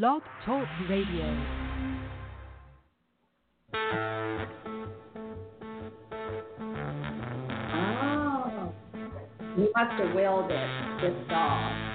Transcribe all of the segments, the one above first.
Blog Talk Radio. Oh, you have willed it, this song.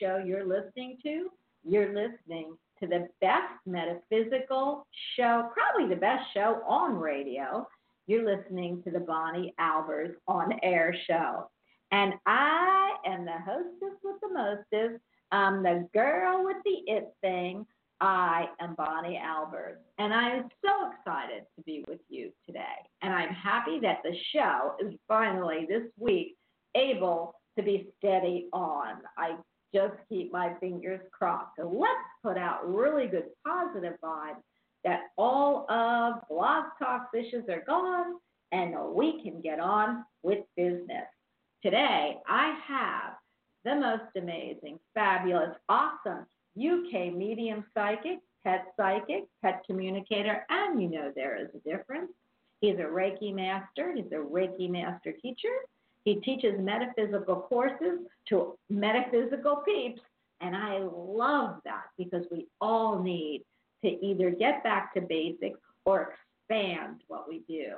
Show you're listening to, you're listening to the best metaphysical show, probably the best show on radio. You're listening to the Bonnie Albers on air show. And I am the hostess with the mostest. I'm the girl with the it thing. I am Bonnie Albers, and I am so excited to be with you today. And I'm happy that the show is finally this week able to be steady on. I just keep my fingers crossed. So let's put out really good positive vibes that all of Blog Talk issues are gone and we can get on with business. Today, I have the most amazing, fabulous, awesome, UK medium psychic, pet psychic, pet communicator, and you know there is a difference. He's a Reiki master, he's a Reiki master teacher. He teaches metaphysical courses to metaphysical peeps, and I love that because we all need to either get back to basics or expand what we do.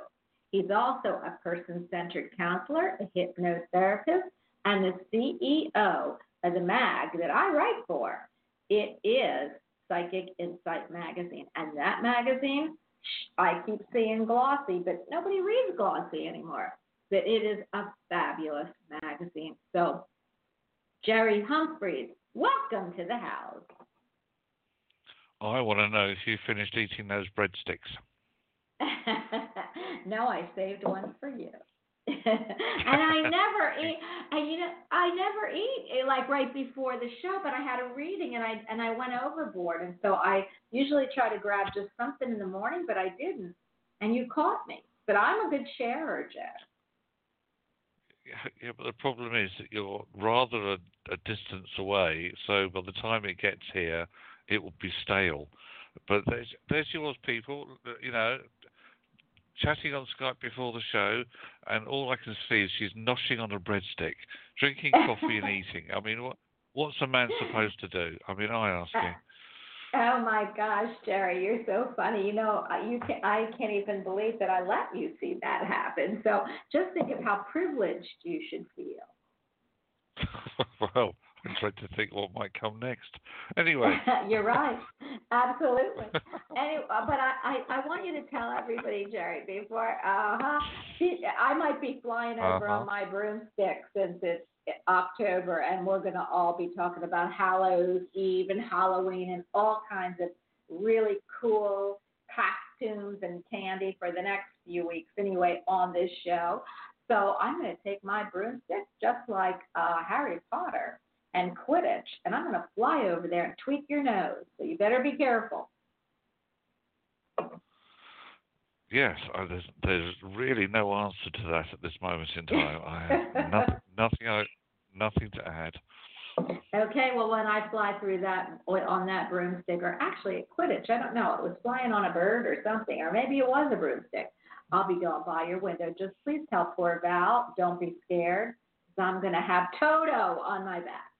He's also a person centered counselor, a hypnotherapist, and the CEO of the mag that I write for. It is Psychic Insight Magazine. And that magazine, I keep saying glossy, but nobody reads glossy anymore. But it is a fabulous magazine. So, Jerry Humphreys, welcome to the house. I want to know if you finished eating those breadsticks. no, I saved one for you. and I never eat. And you know, I never eat eh, like right before the show. But I had a reading, and I and I went overboard. And so I usually try to grab just something in the morning, but I didn't. And you caught me. But I'm a good sharer, Jeff. Yeah, but the problem is that you're rather a, a distance away. So by the time it gets here, it will be stale. But there's there's yours, people. You know, chatting on Skype before the show, and all I can see is she's noshing on a breadstick, drinking coffee and eating. I mean, what what's a man supposed to do? I mean, I ask you. Oh my gosh, Jerry, you're so funny. You know, you can I can't even believe that I let you see that happen. So just think of how privileged you should feel. well, I'm trying to think what might come next. Anyway. You're right. Absolutely. anyway, but I, I, I want you to tell everybody, Jerry, before, uh-huh, I might be flying over uh-huh. on my broomstick since it's October, and we're going to all be talking about Hallows Eve and Halloween and all kinds of really cool costumes and candy for the next few weeks anyway on this show. So I'm going to take my broomstick just like uh, Harry Potter and Quidditch, and I'm going to fly over there and tweak your nose. So you better be careful. Yes, I, there's, there's really no answer to that at this moment in time. I have nothing, nothing, I, nothing to add. Okay, well, when I fly through that on that broomstick, or actually at Quidditch, I don't know, it was flying on a bird or something, or maybe it was a broomstick. I'll be going by your window. Just please tell poor Val, don't be scared, because I'm going to have Toto on my back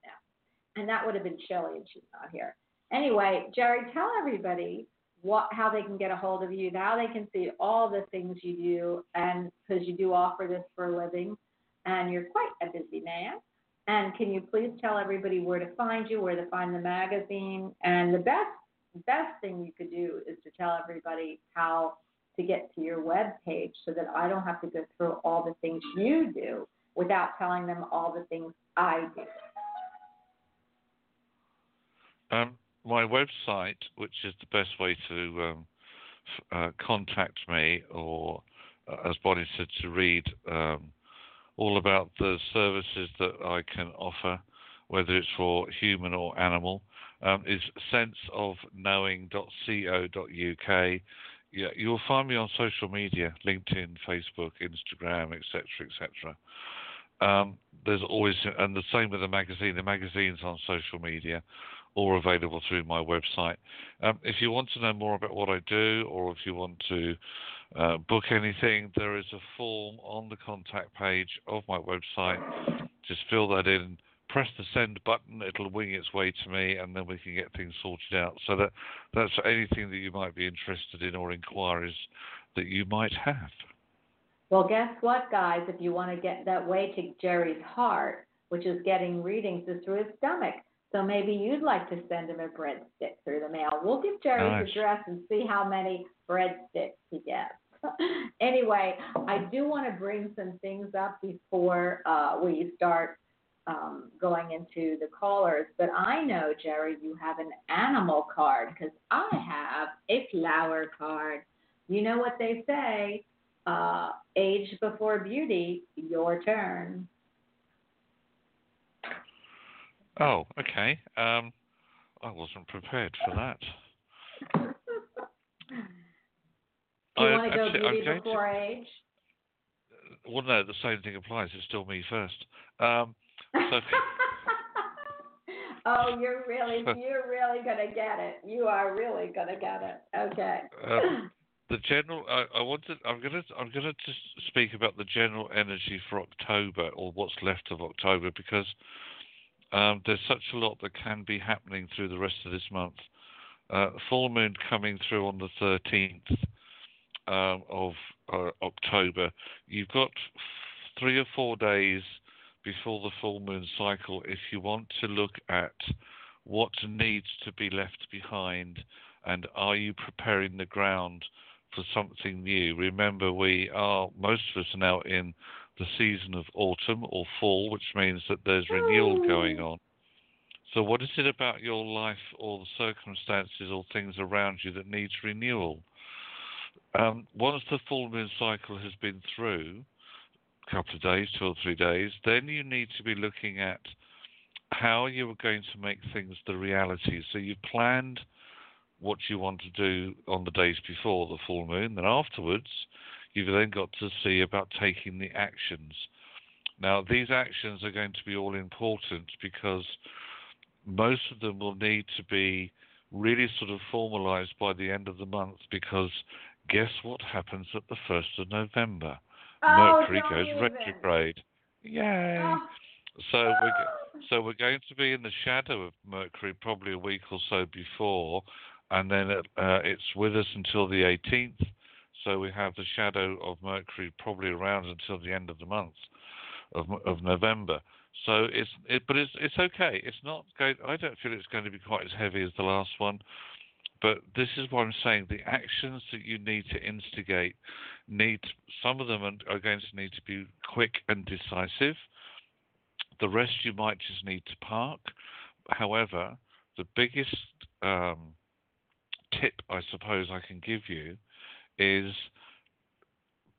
and that would have been Shelly, and she's not here. Anyway, Jerry, tell everybody what how they can get a hold of you, how they can see all the things you do, and because you do offer this for a living, and you're quite a busy man. And can you please tell everybody where to find you, where to find the magazine, and the best best thing you could do is to tell everybody how to get to your web page so that I don't have to go through all the things you do without telling them all the things I do. Um, my website, which is the best way to um, uh, contact me, or uh, as Bonnie said, to read um, all about the services that I can offer, whether it's for human or animal, um, is senseofknowing.co.uk. Yeah, you'll find me on social media: LinkedIn, Facebook, Instagram, etc., etc. Um, there's always, and the same with the magazine. The magazine's on social media or available through my website. Um, if you want to know more about what I do, or if you want to uh, book anything, there is a form on the contact page of my website. Just fill that in, press the send button, it'll wing its way to me, and then we can get things sorted out. So that that's anything that you might be interested in or inquiries that you might have. Well, guess what, guys? If you want to get that way to Jerry's heart, which is getting readings, is through his stomach. So maybe you'd like to send him a breadstick through the mail. We'll give Jerry's nice. address and see how many breadsticks he gets. anyway, I do want to bring some things up before uh, we start um, going into the callers. But I know, Jerry, you have an animal card because I have a flower card. You know what they say uh, age before beauty, your turn. Oh, okay. Um, I wasn't prepared for that. Do you I- want to go actually, I'm beauty going to- before age? Well, no, the same thing applies. It's still me first. Um, so, Oh, you're really, you're really gonna get it. You are really gonna get it. Okay. Um, the general, I, I wanted, I'm gonna, I'm gonna just speak about the general energy for October or what's left of October because um, there's such a lot that can be happening through the rest of this month. Uh, full moon coming through on the 13th um, of uh, October. You've got three or four days before the full moon cycle if you want to look at what needs to be left behind and are you preparing the ground for something new. Remember, we are, most of us are now in the season of autumn or fall, which means that there's renewal going on. So, what is it about your life or the circumstances or things around you that needs renewal? Um, once the full moon cycle has been through, a couple of days, two or three days, then you need to be looking at how you are going to make things the reality. So, you've planned what you want to do on the days before the full moon. Then afterwards, you've then got to see about taking the actions. Now, these actions are going to be all important because most of them will need to be really sort of formalized by the end of the month because guess what happens at the 1st of November? Oh, Mercury goes even. retrograde. Yay! Oh. So we're so we're going to be in the shadow of Mercury probably a week or so before, and then it, uh, it's with us until the 18th. So we have the shadow of Mercury probably around until the end of the month of of November. So it's it, but it's it's okay. It's not going. I don't feel it's going to be quite as heavy as the last one. But this is what I'm saying. The actions that you need to instigate need some of them are going to need to be quick and decisive. The rest you might just need to park. However, the biggest um, tip I suppose I can give you is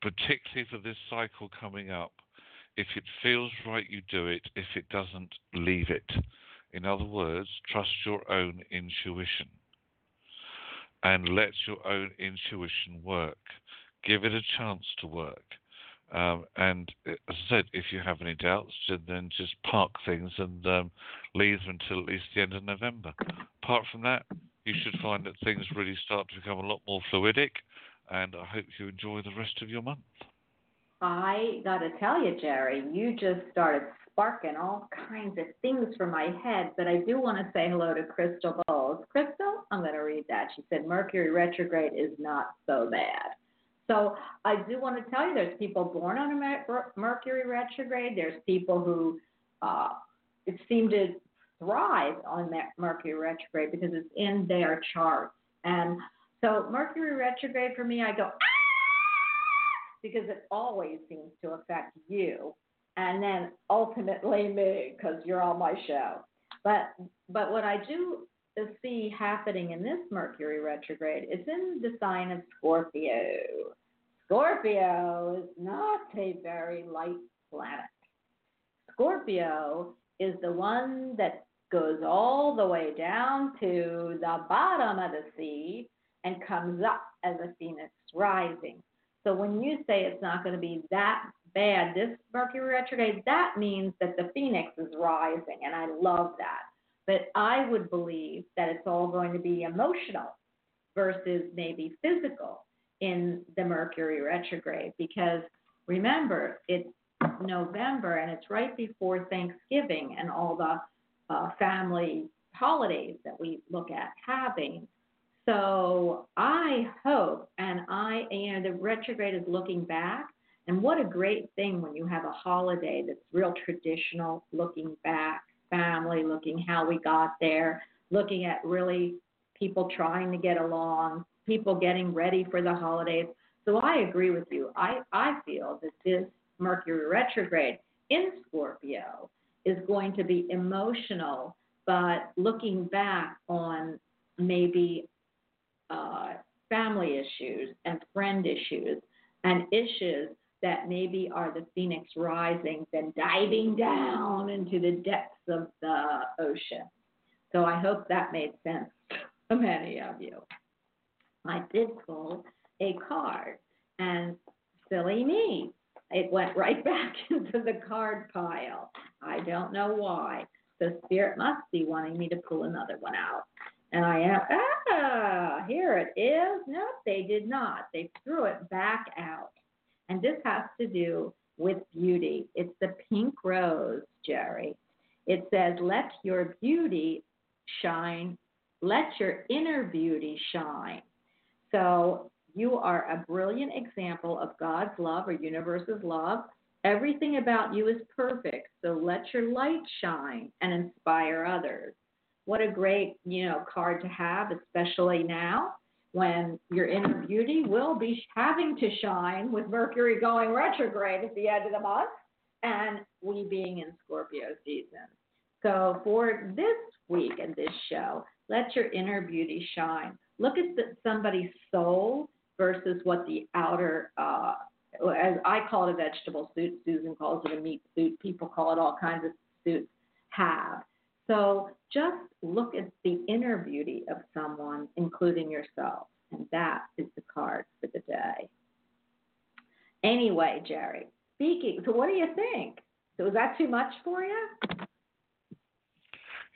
particularly for this cycle coming up, if it feels right, you do it. If it doesn't, leave it. In other words, trust your own intuition and let your own intuition work. Give it a chance to work. Um, and uh, as I said, if you have any doubts, then just park things and um, leave them until at least the end of November. Apart from that, you should find that things really start to become a lot more fluidic, and I hope you enjoy the rest of your month. I got to tell you, Jerry, you just started sparking all kinds of things from my head. But I do want to say hello to Crystal Bowles. Crystal, I'm going to read that. She said Mercury retrograde is not so bad. So I do want to tell you, there's people born on a Mercury retrograde. There's people who uh, seem to thrive on that Mercury retrograde because it's in their chart. And so Mercury retrograde for me, I go "Ah!" because it always seems to affect you, and then ultimately me because you're on my show. But but what I do see happening in this Mercury retrograde is in the sign of Scorpio. Scorpio is not a very light planet. Scorpio is the one that goes all the way down to the bottom of the sea and comes up as a phoenix rising. So when you say it's not going to be that bad, this Mercury retrograde, that means that the phoenix is rising, and I love that. But I would believe that it's all going to be emotional versus maybe physical in the Mercury retrograde because remember, it's November and it's right before Thanksgiving and all the uh, family holidays that we look at having. So I hope, and I, you know, the retrograde is looking back, and what a great thing when you have a holiday that's real traditional, looking back, family, looking how we got there, looking at really people trying to get along, people getting ready for the holidays. So I agree with you. I, I feel that this Mercury retrograde in Scorpio is going to be emotional, but looking back on maybe uh, family issues and friend issues and issues that maybe are the phoenix rising, then diving down into the depths of the ocean. So I hope that made sense to many of you. I did pull a card, and silly me, it went right back into the card pile. I don't know why. So Spirit must be wanting me to pull another one out. And I am, ah, here it is. No, they did not. They threw it back out. And this has to do with beauty. It's the pink rose, Jerry. It says, let your beauty shine, let your inner beauty shine. So you are a brilliant example of God's love or universe's love. Everything about you is perfect. So let your light shine and inspire others. What a great, you know, card to have, especially now when your inner beauty will be having to shine with Mercury going retrograde at the end of the month and we being in Scorpio season. So for this week and this show, let your inner beauty shine. Look at the, somebody's soul versus what the outer, uh, as I call it a vegetable suit, Susan calls it a meat suit, people call it all kinds of suits, have. So just look at the inner beauty of someone, including yourself. And that is the card for the day. Anyway, Jerry, speaking, so what do you think? So is that too much for you?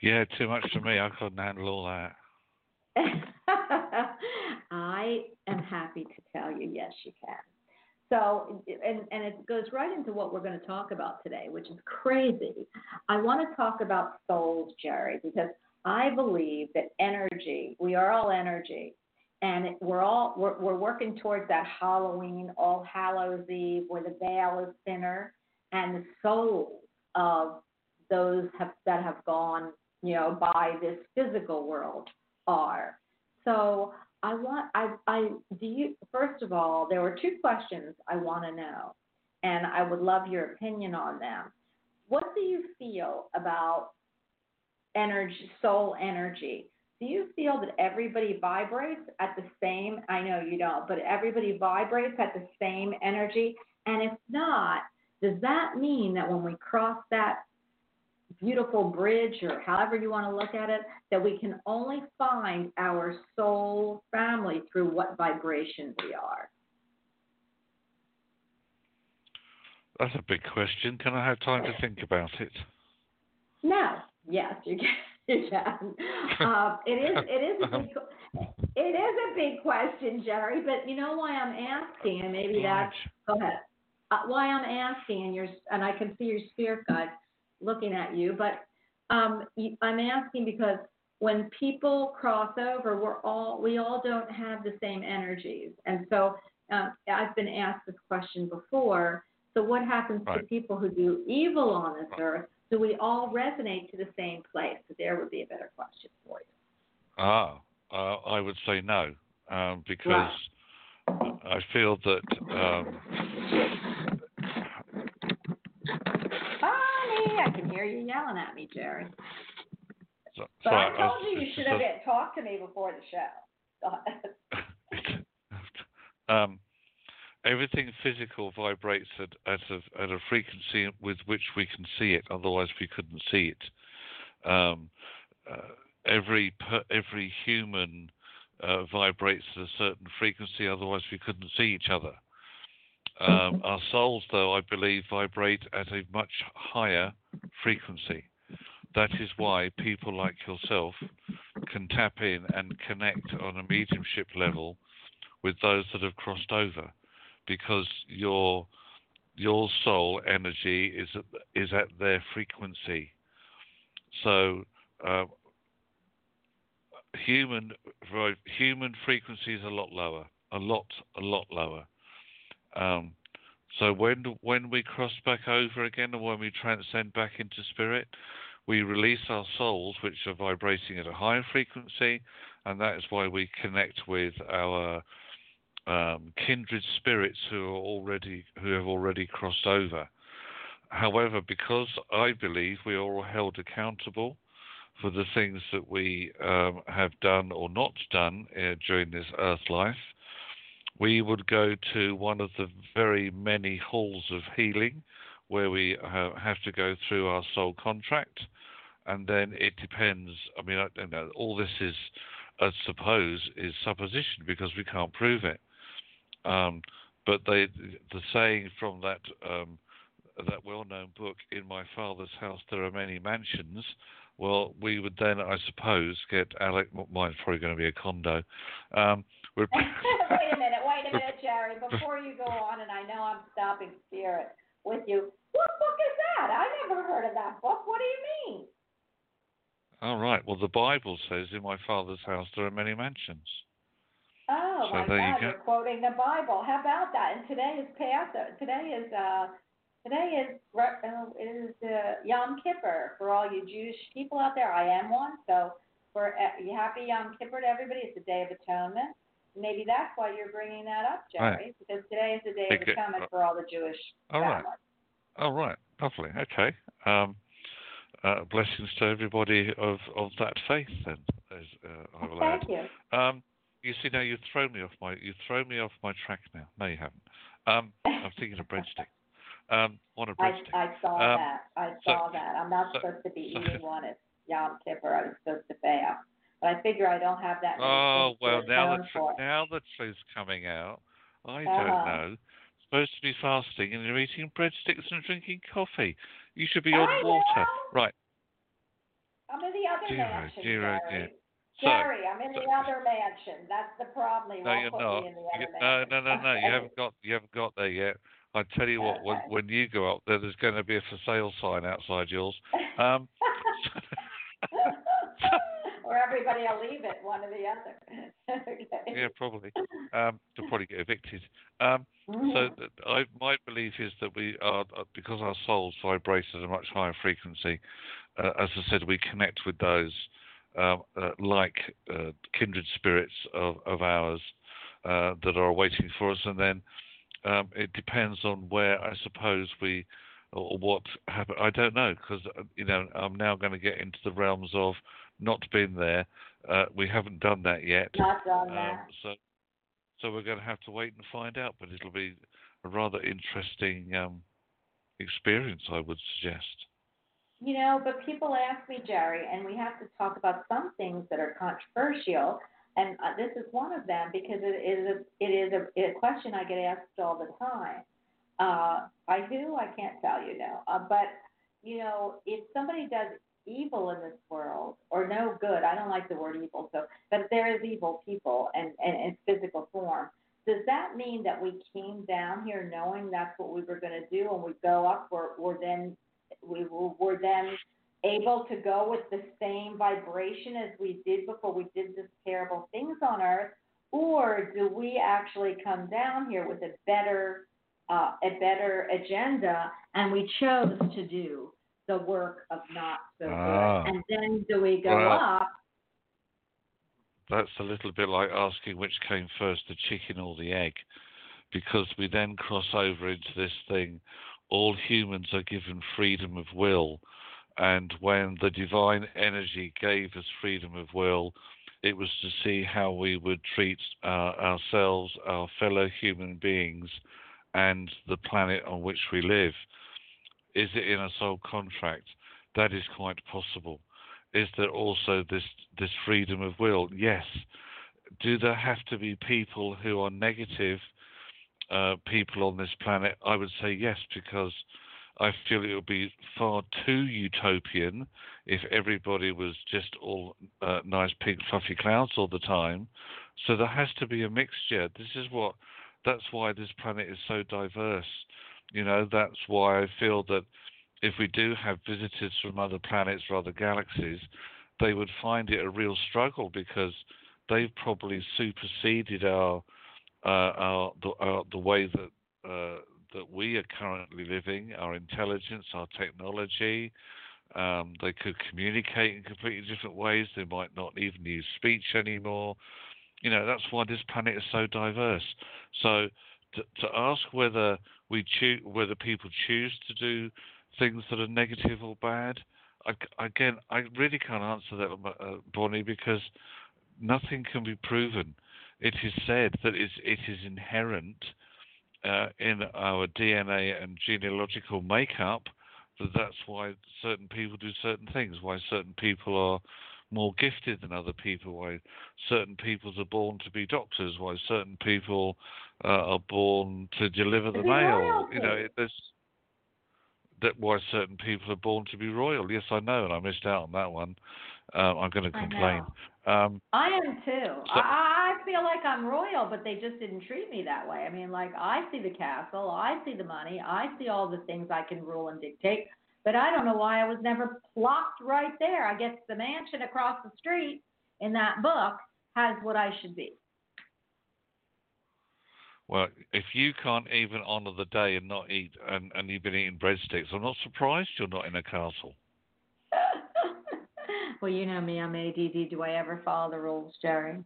Yeah, too much for me. I couldn't handle all that. I am happy to tell you, yes, you can. So, and, and it goes right into what we're going to talk about today, which is crazy. I want to talk about souls, Jerry, because I believe that energy, we are all energy, and we're all we're, we're working towards that Halloween, All Hallows Eve, where the veil is thinner, and the souls of those have, that have gone, you know, by this physical world are. So I want I I do you first of all there were two questions I want to know and I would love your opinion on them. What do you feel about energy soul energy? Do you feel that everybody vibrates at the same I know you don't, but everybody vibrates at the same energy? And if not, does that mean that when we cross that beautiful bridge or however you want to look at it, that we can only find our soul family through what vibration we are? That's a big question. Can I have time to think about it? No. Yes, you can. You can. Uh, it is. It is a big. It is a big question, Jerry. But you know why I'm asking, and maybe that's go ahead. Uh, why I'm asking, and your and I can see your spirit guide looking at you, but um, I'm asking because when people cross over, we're all we all don't have the same energies, and so um, I've been asked this question before. So what happens right. to people who do evil on this earth? Do we all resonate to the same place? So there would be a better question for you. Ah, uh, I would say no, um, because right. I feel that. Um, I can hear you yelling at me, Jerry. So, but so I I, told you you should have talked to me before the show. um, everything physical vibrates at, at, a, at a frequency with which we can see it. Otherwise, we couldn't see it. Um, uh, every per, every human uh, vibrates at a certain frequency. Otherwise, we couldn't see each other. Um, our souls, though, I believe, vibrate at a much higher frequency. That is why people like yourself can tap in and connect on a mediumship level with those that have crossed over, because your your soul energy is at, is at their frequency. So uh, human human frequency is a lot lower, a lot a lot lower. Um, so when when we cross back over again, and when we transcend back into spirit, we release our souls, which are vibrating at a higher frequency, and that is why we connect with our um, kindred spirits who are already who have already crossed over. However, because I believe we are all held accountable for the things that we um, have done or not done uh, during this earth life, we would go to one of the very many halls of healing where we uh, have to go through our soul contract. And then it depends. I mean, I know. All this is, I suppose, is supposition because we can't prove it. Um, but they, the saying from that um, that well-known book, "In My Father's House There Are Many Mansions," well, we would then, I suppose, get Alec. Mine's probably going to be a condo. Um, wait a minute, wait a minute, Jerry. Before you go on, and I know I'm stopping spirit with you. What book is that? I never heard of that book. What do you mean? all right. Well, the Bible says, "In my Father's house there are many mansions." Oh So my there you God, go. you're quoting the Bible. How about that? And today is Passover. Today is uh, today is uh, is uh, Yom Kippur for all you Jewish people out there. I am one, so for uh, happy Yom Kippur to everybody. It's a day of atonement. Maybe that's why you're bringing that up, Jerry, Right. because today is the day of atonement for all the Jewish All right. All right, lovely. Okay. Um, uh, blessings to everybody of, of that faith. Then, as uh, I will add. Thank you. Um, you see, now you've thrown me off my you throw me off my track now. No, you haven't. Um, I'm thinking of breadstick. Um, on a I, breadstick. I saw Um, that. I so- saw that. I'm not so- supposed to be so- eating one at Yom Kippur. I was supposed to fast. But I figure I don't have that Oh well, now the atone tr- for. now the truth's coming out. I don't Uh-huh. know. Supposed to be fasting and you're eating breadsticks and drinking coffee. You should be I on water. know. Right. I'm in the other Dear, mansion, dear, oh Jerry. dear. So, I'm in so- the other mansion. That's the problem. He No, you're not. me in the You- no, no, no, no. You haven't got. You haven't got there yet. I tell you what. When when you go up there, there's going to be a for sale sign outside yours. Um, or everybody will leave it, one or the other. okay. yeah, probably. Um, they'll probably get evicted. Um, so Mhm. that I, my belief is that we are uh, because our souls vibrate at a much higher frequency. Uh, as I said, we connect with those um, uh, like uh, kindred spirits of, of ours uh, that are waiting for us, and then um, it depends on where I suppose we or what happened. I don't know because you know I'm now going to get into the realms of not been there. Uh, we haven't done that yet. Not done Um, that. so, so we're going to have to wait and find out. But it'll be a rather interesting um, experience, I would suggest. You know, but people ask me, Jerry, and we have to talk about some things that are controversial, and uh, this is one of them because it is a it is a, a question I get asked all the time. Uh, I do, I can't tell you now, uh, but you know, if somebody does evil in this world or no good, I don't like the word evil, so but there is evil people and and in physical form. Does that mean that we came down here knowing that's what we were going to do, and we go up, we're, we're then we were, then able to go with the same vibration as we did before we did this terrible things on earth or do we actually come down here with a better uh, a better agenda and we chose to do the work of not so Ah. good and then do we go Well, up That's a little bit like asking which came first, the chicken or the egg, because we then cross over into this thing. All humans are given freedom of will, and when the divine energy gave us freedom of will, it was to see how we would treat uh, ourselves, our fellow human beings, and the planet on which we live. Is it in a soul contract? That is quite possible. Is there also this this freedom of will? Yes. Do there have to be people who are negative uh, people on this planet? I would say yes, because I feel it would be far too utopian if everybody was just all uh, nice pink fluffy clouds all the time. So there has to be a mixture. This is what that's why this planet is so diverse. You know, that's why I feel that if we do have visitors from other planets or other galaxies, they would find it a real struggle because they've probably superseded our uh, our, the, our the way that uh, that we are currently living, our intelligence, our technology. Um, they could communicate in completely different ways. They might not even use speech anymore. You know, that's why this planet is so diverse. So to, to ask whether we choose, whether people choose to do things that are negative or bad, I, again, I really can't answer that, uh, Bonnie, because nothing can be proven. It is said that it is inherent uh, in our DNA and genealogical makeup that that's why certain people do certain things, why certain people are more gifted than other people, why certain people are born to be doctors, why certain people uh, are born to deliver the mail. You know, it, there's that why certain people are born to be royal. Yes, I know, and I missed out on that one. Um, I'm going to complain. know. Um, I am too. So- I, I feel like I'm royal, but they just didn't treat me that way. I mean, like I see the castle, I see the money, I see all the things I can rule and dictate, but I don't know why I was never plopped right there. I guess the mansion across the street in that book has what I should be. Well, if you can't even honour the day and not eat, and, and you've been eating breadsticks, I'm not surprised you're not in a castle. well, you know me, I'm ADD. Do I ever follow the rules, Jerry?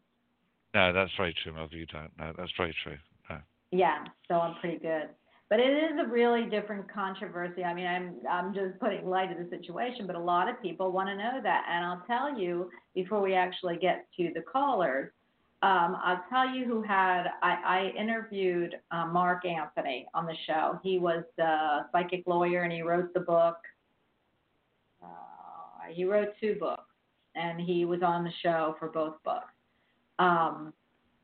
No, that's very true, Mother. You don't. No, that's very true. No. Yeah, so I'm pretty good. But it is a really different controversy. I mean, I'm I'm just putting light to the situation, but a lot of people want to know that. And I'll tell you before we actually get to the callers, um, I'll tell you who had I, I interviewed uh, Mark Anthony on the show. He was the psychic lawyer, and he wrote the book. Uh, he wrote two books, and he was on the show for both books. Um,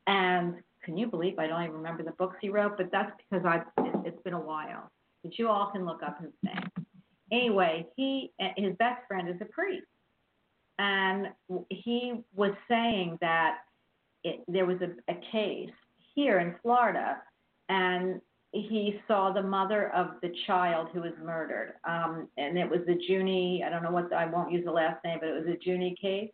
and can you believe I don't even remember the books he wrote? But that's because I it, it's been a while. But you all can look up his name. Anyway, he his best friend is a priest, and he was saying that it, there was a, a case here in Florida, and he saw the mother of the child who was murdered, um, and it was the Junie. I don't know what the, I won't use the last name, but it was a Junie case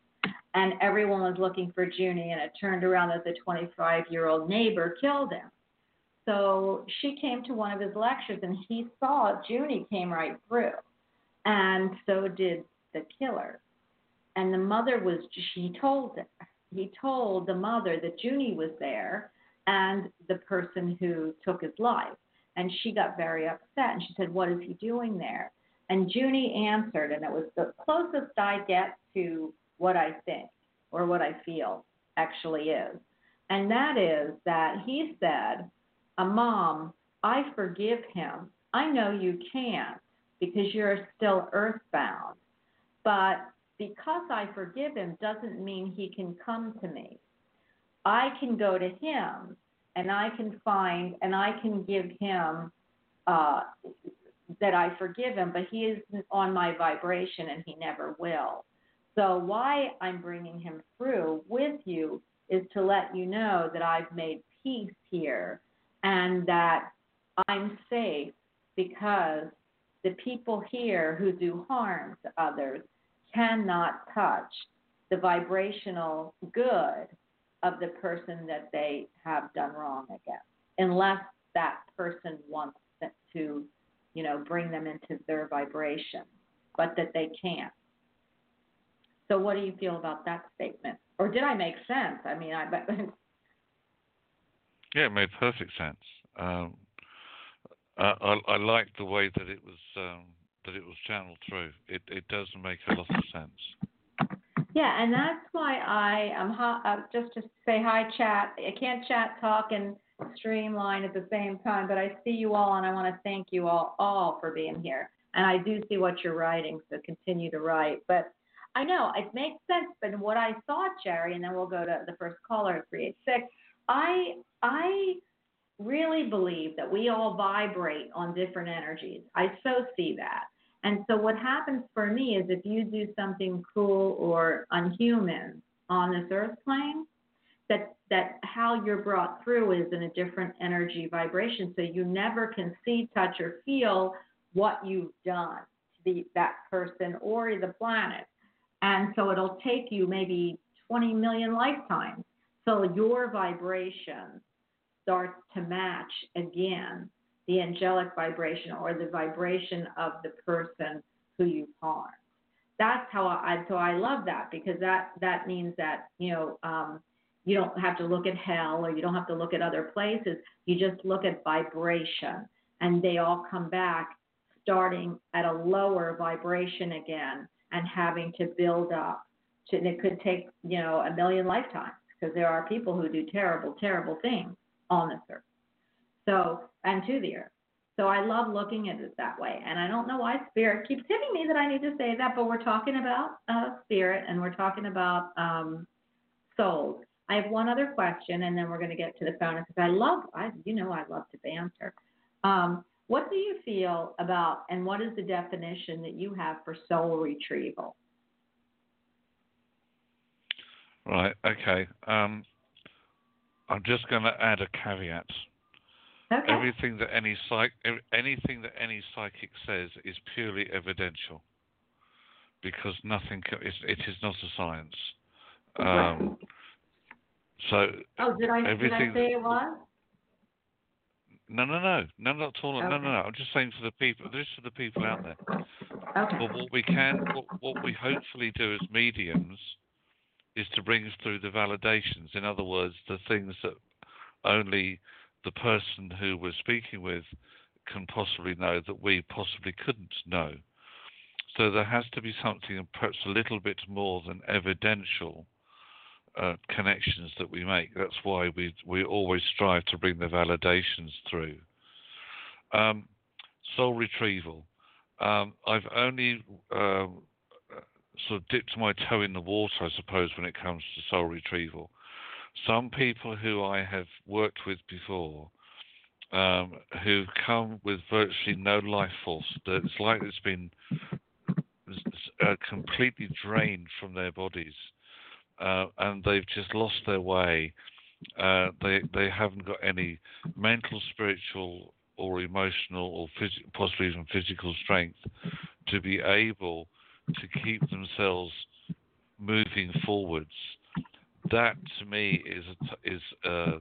and everyone was looking for Junie, and it turned around that the 25 year old neighbor killed him. So she came to one of his lectures, and he saw Junie came right through, and so did the killer. And the mother was, she told he told the mother that Junie was there, and the person who took his life. And she got very upset, and she said, "What is he doing there?" And Junie answered, and it was the closest I get to what I think or what I feel actually is. And that is that he said, a mom, I forgive him. I know you can't because you're still earthbound. But because I forgive him doesn't mean he can come to me. I can go to him and I can find and I can give him uh, that I forgive him, but he isn't on my vibration and he never will. So, why I'm bringing him through with you is to let you know that I've made peace here and that I'm safe because the people here who do harm to others cannot touch the vibrational good of the person that they have done wrong against, unless that person wants to, you know, bring them into their vibration, but that they can't. So, what do you feel about that statement? Or did I make sense? I mean, I but Yeah, it made perfect sense. Um, I, I, I like the way that it was um, that it was channeled through. It it does make a lot of sense. yeah, and that's why I am ho- uh, just to say hi, chat. I can't chat, talk, and streamline at the same time, but I see you all, and I want to thank you all all for being here. And I do see what you're writing, so continue to write. But I know it makes sense, but what I thought, Jerry, and then we'll go to the first caller, three eight six. I I really believe that we all vibrate on different energies. I so see that. And so what happens for me is if you do something cruel or unhuman on this earth plane, that that how you're brought through is in a different energy vibration. So you never can see, touch, or feel what you've done to the, that person or the planet. And so it'll take you maybe 20 million lifetimes. So your vibration starts to match again the angelic vibration or the vibration of the person who you harmed. That's how I so I love that because that that means that you know um, you don't have to look at hell or you don't have to look at other places. You just look at vibration, and they all come back starting at a lower vibration again and having to build up. To, and it could take you know a million lifetimes because there are people who do terrible, terrible things on this earth. So, and to the earth. So I love looking at it that way. And I don't know why spirit keeps hitting me that I need to say that, but we're talking about uh, spirit and we're talking about um, souls. I have one other question, and then we're going to get to the phone because I love, I, you know, I love to banter. Um, What do you feel about, and what is the definition that you have for soul retrieval? Right. Okay. Um, I'm just going to add a caveat. Okay. Everything that any psych, anything that any psychic says is purely evidential, because nothing. ca- It, it is not a science. Um, so oh, did I, did I say it was? no, no, no, no, not at all. No, no, no. I'm just saying for the people. This is for the people out there. Okay. But what we can, what, what we hopefully do as mediums, is to bring us through the validations. In other words, the things that only the person who we're speaking with can possibly know that we possibly couldn't know. So there has to be something, perhaps a little bit more than evidential uh, connections that we make. That's why we we always strive to bring the validations through. Um, soul retrieval. Um, I've only um, sort of dipped my toe in the water, I suppose, when it comes to soul retrieval. Some people who I have worked with before, um, who come with virtually no life force, it's like it's been uh, completely drained from their bodies, uh, and they've just lost their way. Uh, they they haven't got any mental, spiritual, or emotional, or phys- possibly even physical strength to be able to keep themselves moving forwards. That to me is is uh,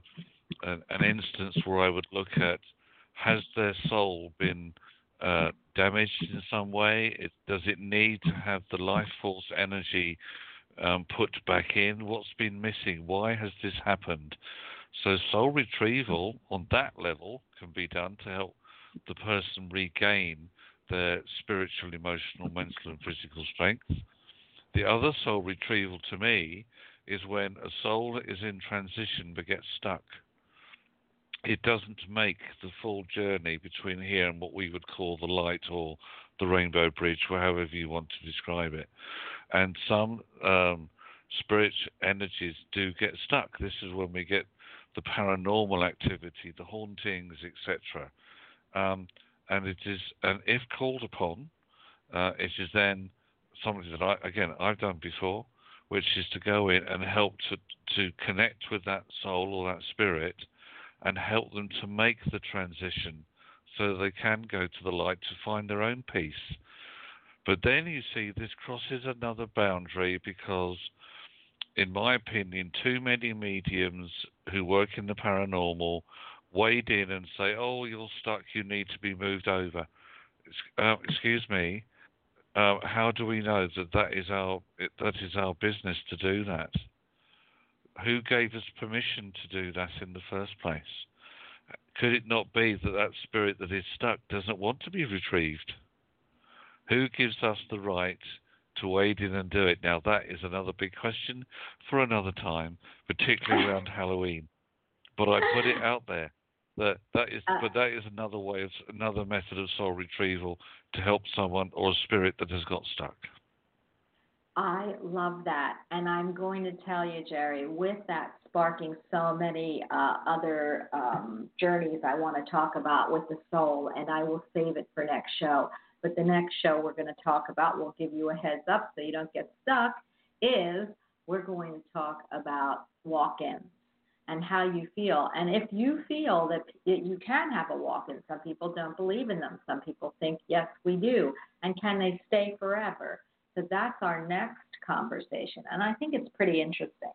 an, an instance where I would look at has their soul been uh, damaged in some way? It, does it need to have the life force energy um, put back in? What's been missing? Why has this happened? So soul retrieval on that level can be done to help the person regain their spiritual, emotional, mental, and physical strength. The other soul retrieval to me is when a soul is in transition but gets stuck. It doesn't make the full journey between here and what we would call the light or the rainbow bridge, however you want to describe it. And some um, spirit energies do get stuck. This is when we get the paranormal activity, the hauntings, etc. Um, and it is, and if called upon, uh, it is then something that I, again, I've done before, which is to go in and help to to connect with that soul or that spirit, and help them to make the transition, so they can go to the light to find their own peace. But then you see this crosses another boundary because, in my opinion, too many mediums who work in the paranormal wade in and say, "Oh, you're stuck. You need to be moved over." Uh, excuse me. Uh, how do we know that that is our that is our business to do that? Who gave us permission to do that in the first place? Could it not be that that spirit that is stuck doesn't want to be retrieved? Who gives us the right to wade in and do it? Now that is another big question for another time, particularly around Halloween. But I put it out there that that is, Uh, but that is another way of another method of soul retrieval to help someone or a spirit that has got stuck. I love that. And I'm going to tell you, Jerry, with that sparking so many uh, other um, journeys I want to talk about with the soul, and I will save it for next show. But the next show we're going to talk about, we'll give you a heads up so you don't get stuck, is we're going to talk about walk ins and how you feel. And if you feel that you can have a walk in, some people don't believe in them. Some people think, yes, we do. And can they stay forever? So that's our next conversation. And I think it's pretty interesting.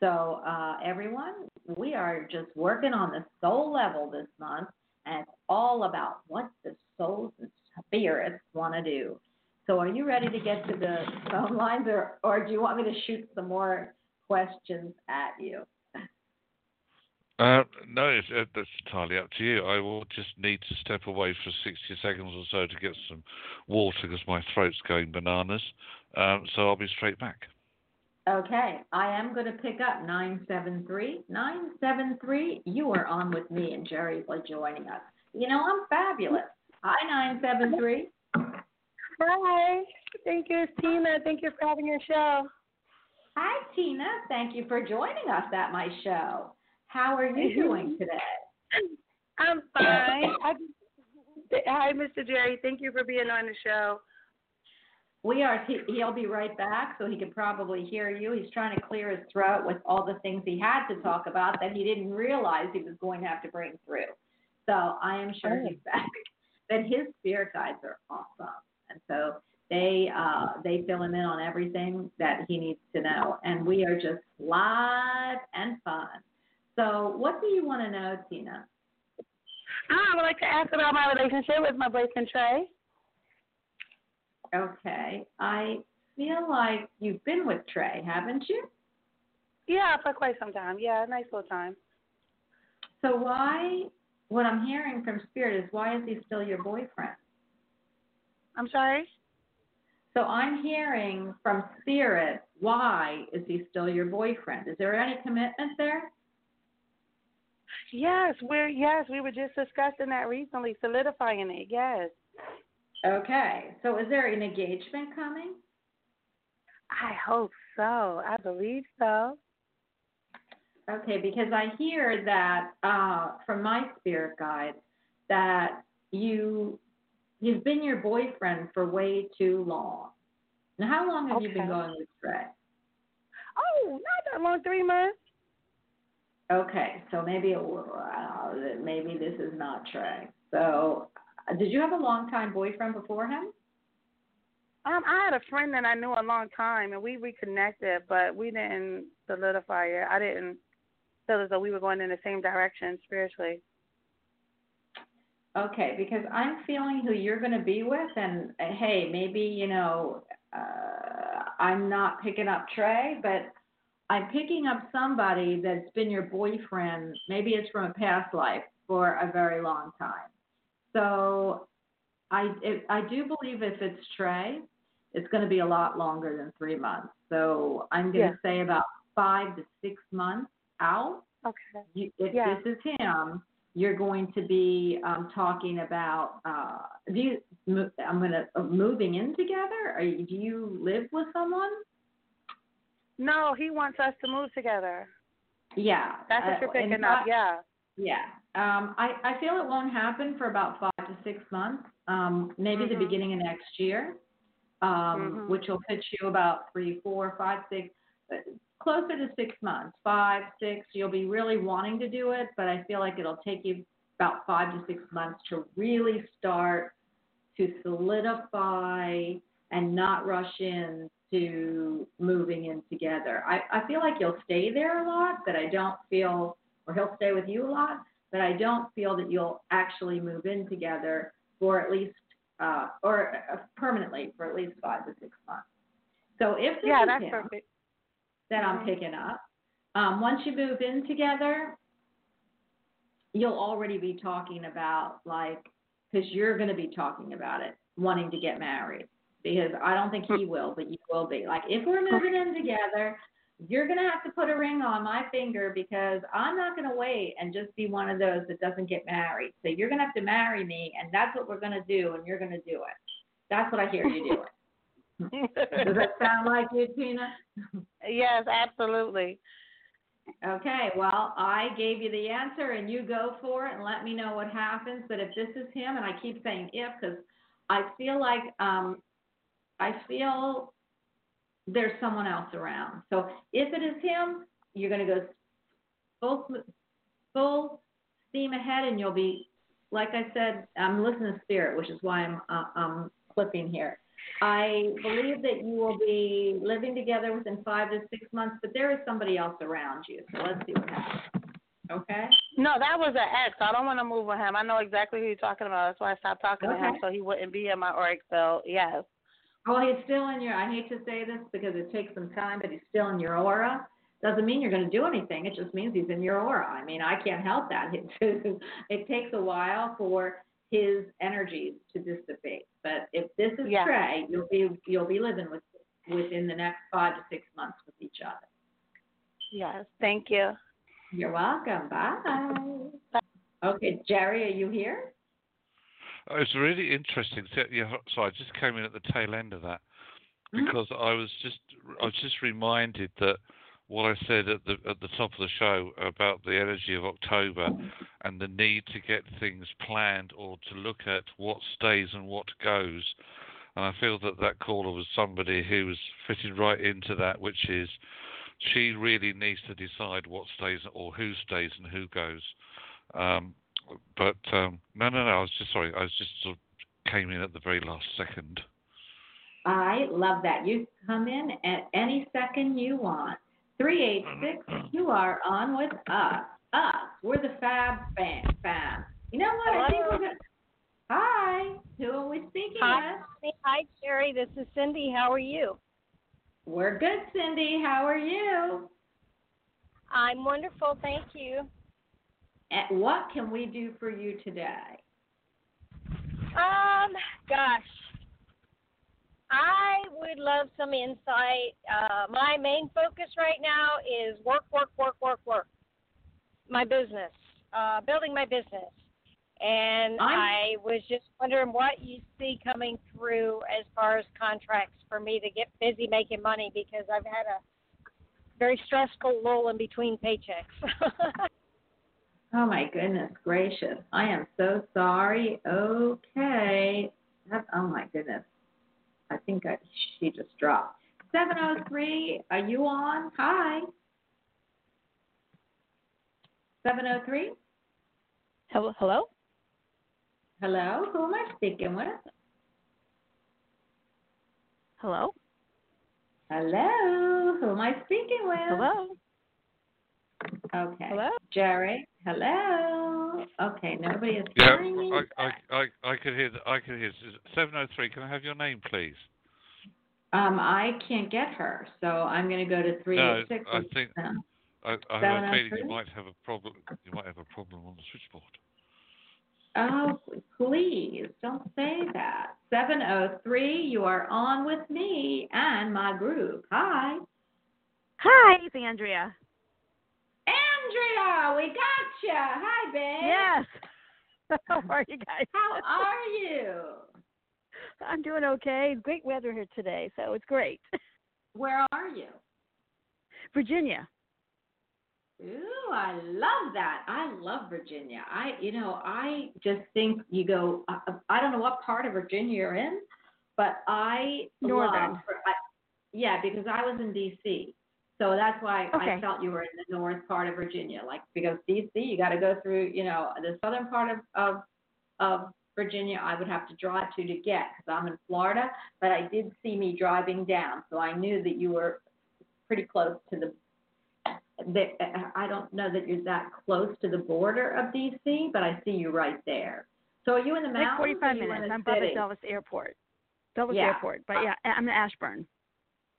So, uh, everyone, we are just working on the soul level this month, and it's all about what the souls and spirits want to do. So, are you ready to get to the phone lines, or, or do you want me to shoot some more questions at you? Uh, no, it's, uh, that's entirely up to you. I will just need to step away for 60 seconds or so to get some water because my throat's going bananas. Um, so I'll be straight back. Okay, I am going to pick up 973. 973, you are on with me and Jerry by joining us. You know, I'm fabulous. Hi, 973. Hi. Thank you, Tina. Thank you for having your show. Hi, Tina. Thank you for joining us at my show. How are you doing today? I'm fine. Hi, Mr. Jerry. Thank you for being on the show. We are. He, he'll be right back, so he can probably hear you. He's trying to clear his throat with all the things he had to talk about that he didn't realize he was going to have to bring through. So I am sure Oh. he's back. But his spirit guides are awesome, and so they uh, they fill him in on everything that he needs to know. And we are just live and fun. So what do you want to know, Tina? Ah, I would like to ask about my relationship with my boyfriend Trey. Okay, I feel like you've been with Trey, haven't you? Yeah, for quite some time. Yeah, a nice little time. So why? What I'm hearing from Spirit is why is he still your boyfriend? I'm sorry. So I'm hearing from Spirit why is he still your boyfriend? Is there any commitment there? Yes, we're yes, we were just discussing that recently, solidifying it. Yes. Okay, so is there an engagement coming? I hope so. I believe so. Okay, because I hear that uh, from my spirit guide that you he's been your boyfriend for way too long. Now, how long have you been going with Trey? Oh, not that long, three months. Okay, so maybe it, uh, maybe this is not Trey. So, uh, did you have a long time boyfriend before him? Um, I had a friend that I knew a long time, and we reconnected, but we didn't solidify it. I didn't feel as though we were going in the same direction spiritually. Okay, because I'm feeling who you're going to be with, and uh, hey, maybe you know, uh, I'm not picking up Trey, but I'm picking up somebody that's been your boyfriend. Maybe it's from a past life for a very long time. So, I if, I do believe if it's Trey, it's going to be a lot longer than three months. So I'm going Yeah. to say about five to six months out Okay. you, if Yeah. this is him, you're going to be um, talking about. Uh, do you? I'm gonna uh, moving in together. Are you, do you live with someone? No, he wants us to move together. Yeah. That's what uh, you're in picking up. fact- Yeah. Yeah. Um, I I feel it won't happen for about five to six months. Um, maybe the Mhm. beginning of next year. Um, Mhm. which will pitch you about three, four, five, six, uh, closer to six months, five, six. You'll be really wanting to do it, but I feel like it'll take you about five to six months to really start to solidify and not rush in to moving in together. I, I feel like you'll stay there a lot, but I don't feel, or he'll stay with you a lot, but I don't feel that you'll actually move in together for at least, uh, or uh, permanently for at least five to six months. So if this Yeah, that's him, perfect. that I'm Mhm. picking up. Um, once you move in together, you'll already be talking about like, because you're going to be talking about it, wanting to get married. Because I don't think he will, but you will be. Like, if we're moving in together, you're going to have to put a ring on my finger because I'm not going to wait and just be one of those that doesn't get married. So you're going to have to marry me, and that's what we're going to do, and you're going to do it. That's what I hear you doing. Does that sound like you, Tina? yes, absolutely. Okay, well, I gave you the answer and you go for it and let me know what happens. But if this is him, and I keep saying if because I feel like um, I feel there's someone else around. So if it is him, you're going to go full full steam ahead, and you'll be like I said. I'm listening to spirit, which is why I'm uh, I'm clipping here. I believe that you will be living together within five to six months, but there is somebody else around you. So let's see what happens. Okay? No, that was an ex. I don't want to move with him. I know exactly who you're talking about. That's why I stopped talking to him so he wouldn't be in my auric field. Yes. Well, he's still in your, I hate to say this because it takes some time, but he's still in your aura. Doesn't mean you're going to do anything. It just means he's in your aura. I mean, I can't help that. It, it takes a while for his energies to dissipate. But if this is Yeah. Trey, you'll be you'll be living with within the next five to six months with each other. Yes. Thank you. You're welcome. Bye. Okay, Jerry, are you here? Oh, was really interesting. So, yeah, so I just came in at the tail end of that Mhm. because I was just I was just reminded that what I said at the at the top of the show about the energy of October and the need to get things planned or to look at what stays and what goes. And I feel that that caller was somebody who was fitting right into that, which is she really needs to decide what stays or who stays and who goes. Um, but um, no, no, no. I was just sorry. I was just sort of came in at the very last second. I love that. You come in at any second you want. 386, you are on with us. Us. We're the Fab Fam. Fab. You know what? I think we're going to. Hi. Who are we speaking Hi. with? Hi, Sherry. This is Cindy. How are you? We're good, Cindy. How are you? I'm wonderful. Thank you. And what can we do for you today? Um, gosh, I would love some insight. Uh, my main focus right now is work, work, work, work, work. My business, uh, building my business. And I'm- I was just wondering what you see coming through as far as contracts for me to get busy making money because I've had a very stressful lull in between paychecks. Oh my goodness gracious. I am so sorry. Okay. That, oh my goodness. I think I, she just dropped. 703, are you on? Hi. 703? Hello, hello. Hello? Who am I speaking with? Hello. Hello? Who am I speaking with? Hello. Okay. Hello. Jerry? Hello? Okay, nobody is Yeah, hearing me. I, I, I, I could hear. the- I could hear. Seven oh three. Can I have your name, please? Um, I can't get her, so I'm going to go to 386. I think- Um, I, I have a feeling 703? you might have a problem. You might have a problem on the switchboard. Oh, please don't say that. 703, you are on with me and my group. Hi. Hi, it's Andrea. Andrea, we got you. Hi, babe. Yes. How are you guys? How are you? I'm doing okay. Great weather here today, so it's great. Where are you? Virginia. Ooh, I love that. I love Virginia. I, you know, I just think you go. I, I don't know what part of Virginia you're in, but I Northern. Love, I, yeah, because I was in D.C. So that's why I Okay. felt you were in the north part of Virginia. Like because D.C. you got to go through, you know, the southern part of of of Virginia. I would have to drive to to get because I'm in Florida. But I did see me driving down, so I knew that you were pretty close to the the, I don't know that you're that close to the border of DC, but I see you right there. So are you in the mountains? Like 45 minutes. I'm above Dulles Airport. Dulles Yeah. Airport. But yeah, I'm in Ashburn.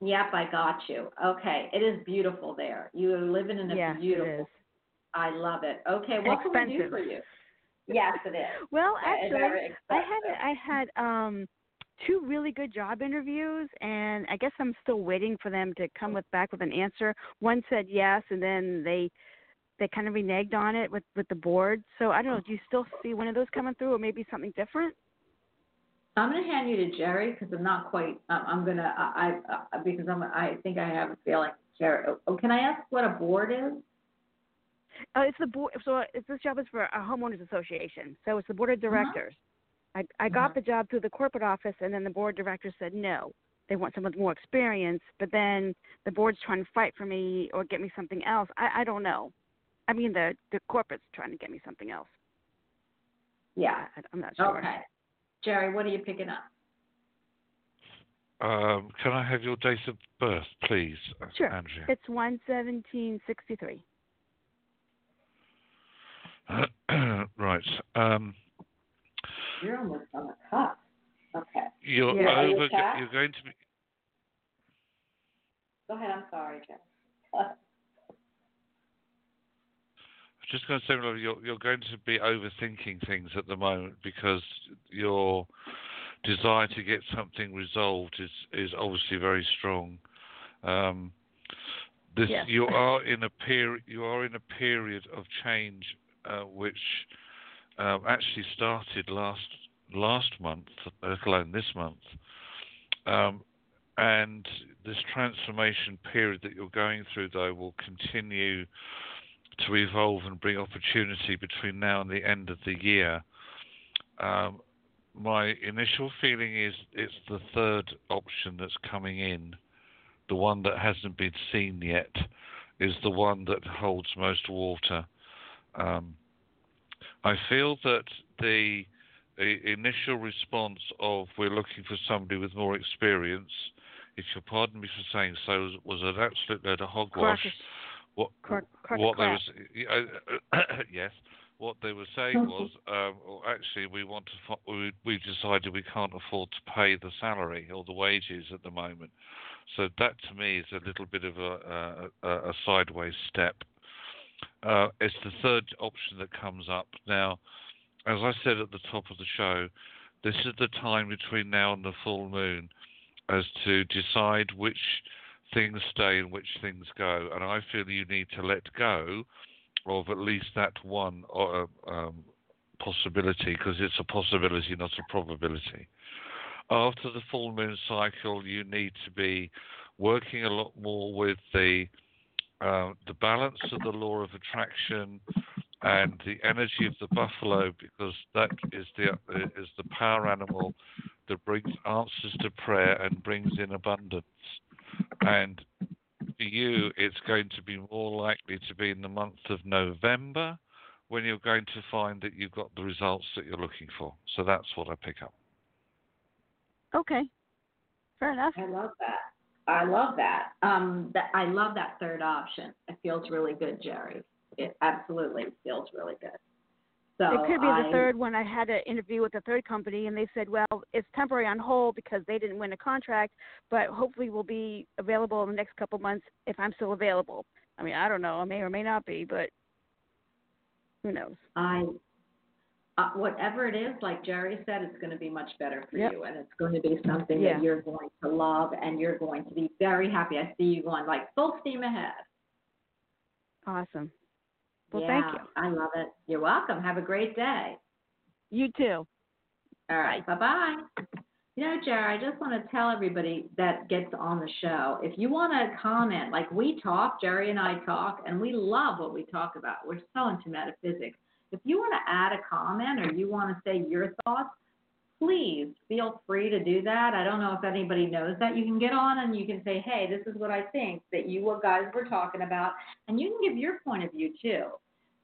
Yep, I got you. Okay, it is beautiful there. You are living in a yes, beautiful. it is. I love it. Okay, what can we do for you? Yes, it is. Well, actually, I had I had um two really good job interviews and I guess I'm still waiting for them to come with back with an answer. One said yes and then they they kind of reneged on it with with the board. So I don't know, do you still see one of those coming through or maybe something different? I'm going to hand you to Jerry because I'm not quite. Um, I'm going to. I, I uh, because I'm. I think I have a feeling. Jerry, oh, can I ask what a board is? Uh, it's the board. So it's, this job is for a homeowners association. So it's the board of directors. I I got Mhm. the job through the corporate office, and then the board of directors said no. They want someone with more experience. But then the board's trying to fight for me or get me something else. I I don't know. I mean the the corporate's trying to get me something else. Yeah. I, I'm not sure. Okay. Jerry, what are you picking up? Um, can I have your date of birth, please, uh, Sure. Andrea? It's one seventeen sixty three. right. Um, You're almost on the cusp. Okay. you're Yeah. Are you over. You're going to be. Go ahead. I'm sorry, Jerry. Just going to say, you're you're going to be overthinking things at the moment because your desire to get something resolved is is obviously very strong. Um, this Yes. you are in a period you are in a period of change uh, which um, actually started last last month, let alone this month. Um, and this transformation period that you're going through, though, will continue to evolve and bring opportunity between now and the end of the year. Um, my initial feeling is it's the third option that's coming in, the one that hasn't been seen yet, is the one that holds most water. Um, I feel that the, the initial response of we're looking for somebody with more experience, if you'll pardon me for saying so, was, was an absolute load of hogwash. What, what they was yes, what they were saying was, um, well, actually, we want to. We, we decided we can't afford to pay the salary or the wages at the moment. So that to me is a little bit of a, a, a a sideways step. Uh, it's the third option that comes up now. As I said at the top of the show, this is the time between now and the full moon as to decide which things stay and which things go. And I feel you need to let go of at least that one uh, um, possibility because it's a possibility, not a probability. After the full moon cycle, you need to be working a lot more with the uh, the balance of the law of attraction and the energy of the buffalo because that is the is the power animal that brings answers to prayer and brings in abundance. And for you, it's going to be more likely to be in the month of November when you're going to find that you've got the results that you're looking for. So that's what I pick up. Okay. Fair enough. I love that. I love that. Um, that I love that third option. It feels really good, Jerry. It absolutely feels really good. So it could be the third one. I had an interview with the third company, and they said, well, it's temporary on hold because they didn't win a contract, but hopefully we'll be available in the next couple months if I'm still available. I mean, I don't know. I may or may not be, but who knows? I, uh, whatever it is, like Jerry said, it's going to be much better for Yep. you, and it's going to be something Yeah. that you're going to love, and you're going to be very happy. I see you going like full steam ahead. Awesome. Well, yeah, thank you. I love it. You're welcome. Have a great day. You too. All right. Bye bye. You know, Jerry, I just want to tell everybody that gets on the show if you want to comment, like we talk, Jerry and I talk, and we love what we talk about. We're so into metaphysics. If you want to add a comment or you want to say your thoughts, please feel free to do that. I don't know if anybody knows that. You can get on and you can say, hey, this is what I think that you guys were talking about, and you can give your point of view too.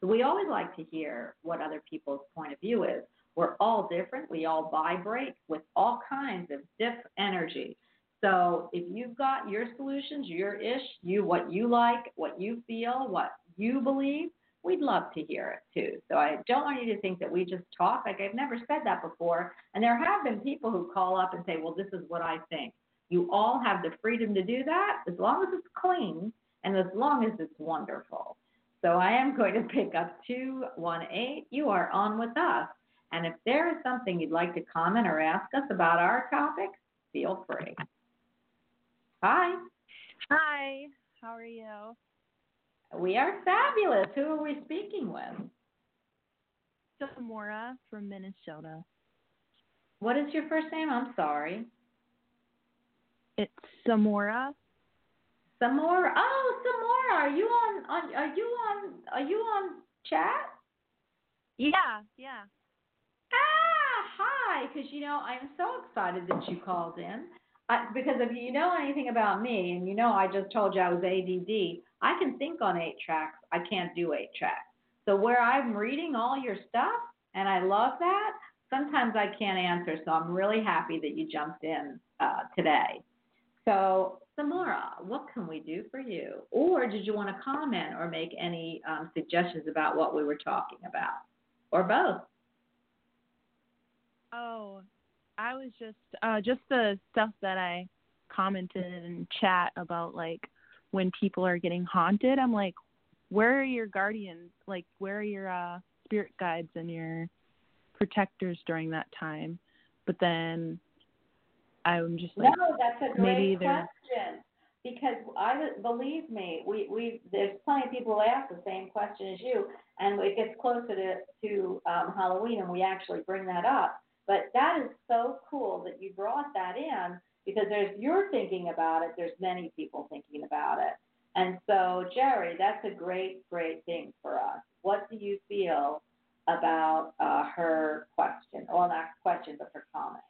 So we always like to hear what other people's point of view is. We're all different. We all vibrate with all kinds of diff energy. So if you've got your solutions, your ish, you what you like, what you feel, what you believe, we'd love to hear it too. So I don't want you to think that we just talk. Like I've never said that before. And there have been people who call up and say, well, this is what I think. You all have the freedom to do that as long as it's clean and as long as it's wonderful. So I am going to pick up 218. You are on with us. And if there is something you'd like to comment or ask us about our topic, feel free. Hi, Hi, how are you? We are fabulous. Who are we speaking with? Samora from Minnesota. What is your first name? I'm sorry. It's Samora. Samora. Oh, Samora, are you on, on are you on are you on chat? Yeah, yeah. Ah, hi. Because you know, I'm so excited that you called in. I, because if you know anything about me, and you know, I just told you I was ADD. I can think on eight tracks. I can't do eight tracks. So where I'm reading all your stuff, and I love that. Sometimes I can't answer, so I'm really happy that you jumped in uh, today. So, Samora, what can we do for you? Or did you want to comment or make any um, suggestions about what we were talking about, or both? Oh, I was just uh just the stuff that I commented in chat about like when people are getting haunted. I'm like, where are your guardians? Like, where are your uh spirit guides and your protectors during that time? But then I'm just like, no, that's a great question. Because I believe me, we we there's plenty of people who ask the same question as you, and it gets closer to to um, Halloween, and we actually bring that up. But that is so cool that you brought that in, because there's you're thinking about it. There's many people thinking about it, and so Jerry, that's a great, great thing for us. What do you feel about uh, her question? Well, not question, but her comment.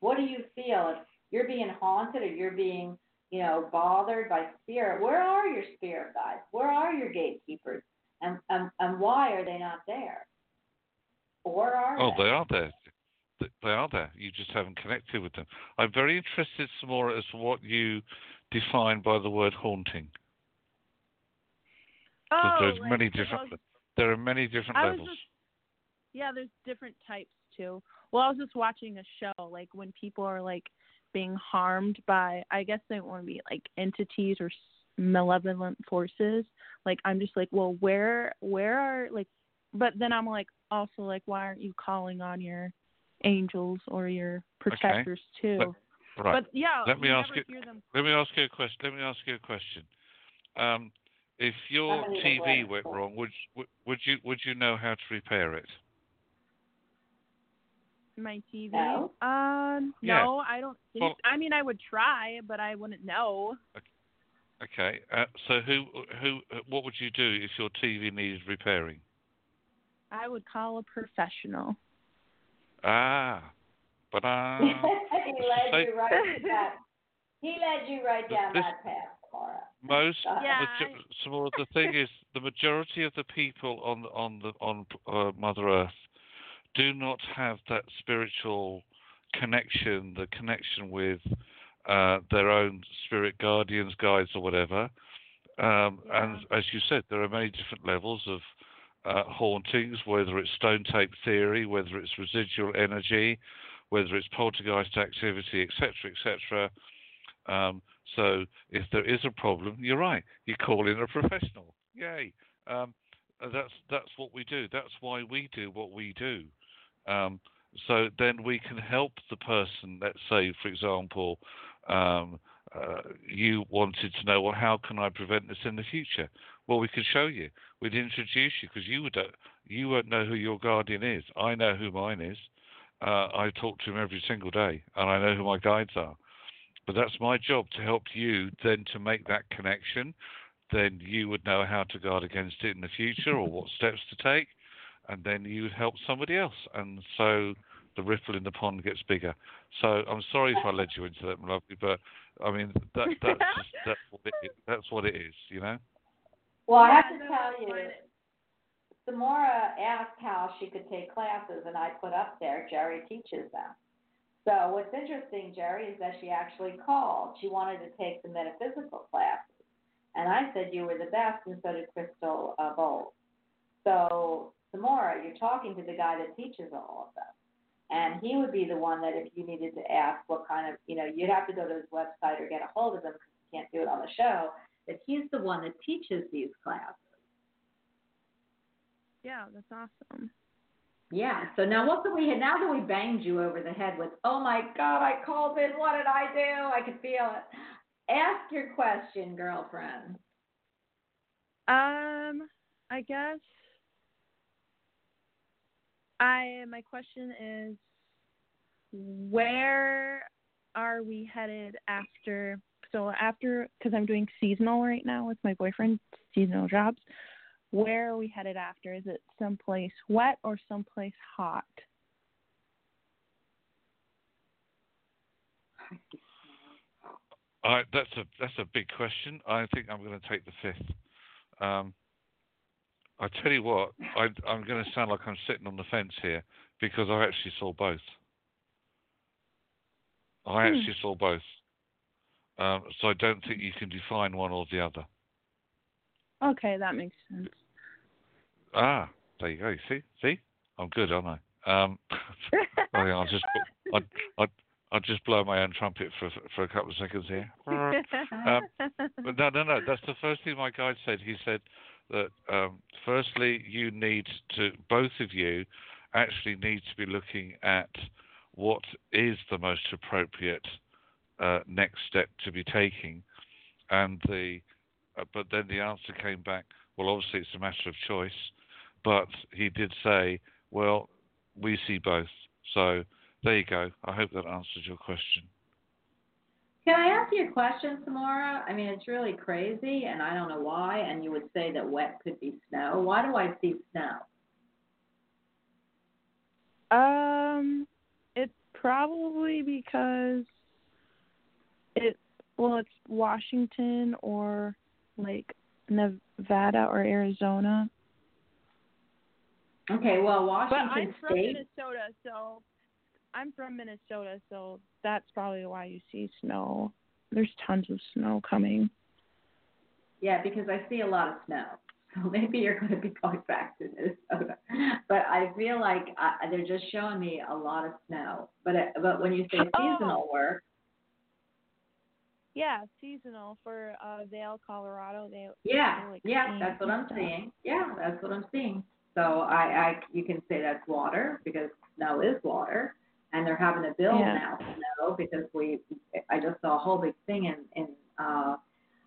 What do you feel if you're being haunted or you're being, you know, bothered by spirit? Where are your spirit guides? Where are your gatekeepers? And and, and why are they not there? Or are Oh, they? they are there. Th- They are there. You just haven't connected with them. I'm very interested, Samora as to what you define by the word haunting. Oh, there's like, many different. was- There are many different levels. just yeah, there's different types too. Well, I was just watching a show like when people are like being harmed by I guess they want to be like entities or malevolent forces. Like I'm just like, well, where where are like but then I'm like also like why aren't you calling on your angels or your protectors too? right. But yeah, Let me ask you- Let me ask you a question. Let me ask you a question. Um, if your TV went wrong, would would would you would you know how to repair it? my TV. No. Um, Yeah. I don't think. Well- I mean, I would try, but I wouldn't know. Okay. Uh, so who who what would you do if your TV needed repairing? I would call a professional. Ah, but uh, he led say- you right to that. He led you right down This- that path, Laura. most Yeah, majo- Samora the thing is the majority of the people on on the on uh, Mother Earth do not have that spiritual connection, the connection with uh, their own spirit guardians, guides, or whatever. Um, And as you said, there are many different levels of uh, hauntings, whether it's stone tape theory, whether it's residual energy, whether it's poltergeist activity, etc., etc. Um, so if there is a problem, you're right. You call in a professional. Yay! Um, that's that's what we do. That's why we do what we do. Um, so then we can help the person. Let's say, for example, um, uh, you wanted to know, well, how can I prevent this in the future? Well, we can show you. We'd introduce you because you would uh, you won't know who your guardian is. I know who mine is. Uh, I talk to him every single day, and I know who my guides are. But that's my job to help you then to make that connection. Then you would know how to guard against it in the future or what steps to take, and then you would help somebody else. And so the ripple in the pond gets bigger. So I'm sorry if I led you into that, my lovely, but I mean that that's just, that's what it is. That's what it is, you know. Well, I have to tell you. Samora asked how she could take classes, and I put up there, Jerry teaches them. So what's interesting, Jerry, is that she actually called. She wanted to take the metaphysical classes. And I said you were the best, and so did Crystal uh, Bowles. So, Samora, you're talking to the guy that teaches all of them. And he would be the one that if you needed to ask what kind of, you know, you'd have to go to his website or get a hold of him because you can't do it on the show. That he's the one that teaches these classes. Yeah, that's awesome. Yeah. So now what can we now that we banged you over the head with, oh my God, I called in, what did I do? I could feel it. Ask your question, girlfriend. Um, I guess I my question is where are we headed after so after cuz I'm doing seasonal right now with my boyfriend, seasonal jobs. Where are we headed after? Is it someplace wet or someplace hot? I, that's a that's a big question. I think I'm going to take the fifth. Um, I tell you what, I, I'm going to sound like I'm sitting on the fence here because I actually saw both. I Hmm. actually saw both. Um, so I don't think you can define one or the other. Okay, that makes sense. Ah, there you go. See, see, I'm good, aren't I? Um, oh, yeah, I'll just I'll, I'll, I'll just blow my own trumpet for for a couple of seconds here. Um, But no, no, no. That's the first thing my guide said. He said that um, firstly, you need to, both of you, actually need to be looking at what is the most appropriate uh, next step to be taking, and the. Uh, but then the answer came back. Well, obviously it's a matter of choice, but he did say, well, we see both. So there you go. I hope that answers your question. Can I ask you a question, Samara? I mean, it's really crazy, and I don't know why. And you would say that wet could be snow. Why do I see snow? Um, it's probably because it well, it's Washington or like Nevada or Arizona. Okay, well, Washington But I'm from State. Minnesota, so I'm from Minnesota, so that's probably why you see snow. There's tons of snow coming. Yeah, because I see a lot of snow. So maybe you're going to be going back to Minnesota. But I feel like I, they're just showing me a lot of snow. But it, but when you say Oh. seasonal work, Yeah, seasonal for uh Vail, Colorado. They yeah, like, yeah, that's what I'm stuff. seeing. Yeah, that's what I'm seeing. So I, I you can say that's water because snow is water, and they're having to build Yeah. now snow because we. I just saw a whole big thing in in uh,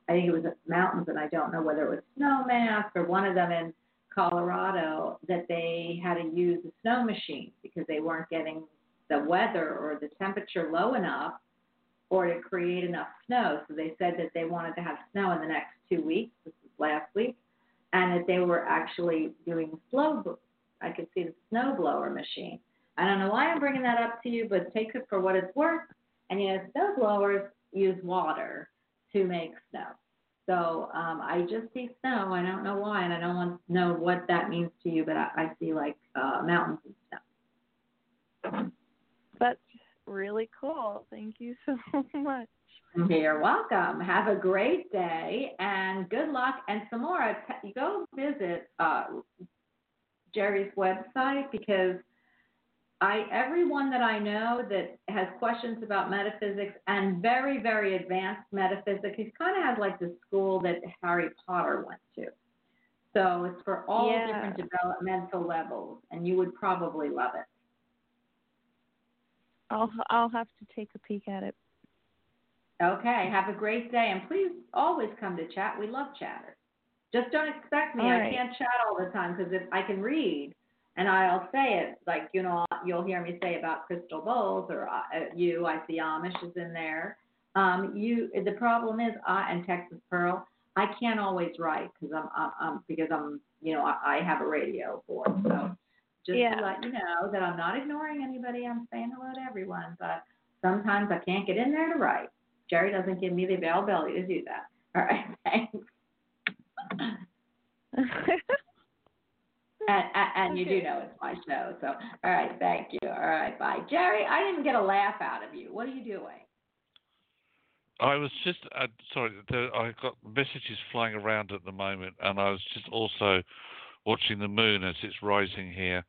I think it was mountains, and I don't know whether it was Snowmass or one of them in Colorado that they had to use a snow machine because they weren't getting the weather or the temperature low enough or to create enough snow. So they said that they wanted to have snow in the next two weeks. This was last week, and that they were actually doing slow. I could see the snow blower machine. I don't know why I'm bringing that up to you, but take it for what it's worth. And yes, know, snow blowers use water to make snow. So um, I just see snow. I don't know why, and I don't want to know what that means to you, but I, I see like uh, mountains and snow. That's really cool. Thank you so much. You're welcome. Have a great day and good luck. And Samora, t- go visit uh, Jerry's website because I everyone that I know that has questions about metaphysics and very very advanced metaphysics, he kind of has like the school that Harry Potter went to. So it's for all Yeah. different developmental levels, and you would probably love it. I'll I'll have to take a peek at it. Okay, have a great day, and please always come to chat. We love chatters. Just don't expect me. I can't chat all the time because if I can read and I'll say it, like you know, you'll hear me say about crystal bowls or uh, you. I see Amish is in there. Um, you. The problem is, I and Texas Pearl. I can't always write because I'm, I'm, I'm because I'm you know I, I have a radio board. So just Yeah. to let you know that I'm not ignoring anybody. I'm saying hello to everyone, but sometimes I can't get in there to write. Jerry doesn't give me the availability to do that. All right, thanks. And, and, and you do know it's my show, so all right, thank you. All right, bye, Jerry. I didn't even get a laugh out of you. What are you doing? I was just uh, sorry. There, I got messages flying around at the moment, and I was just also watching the moon as it's rising here,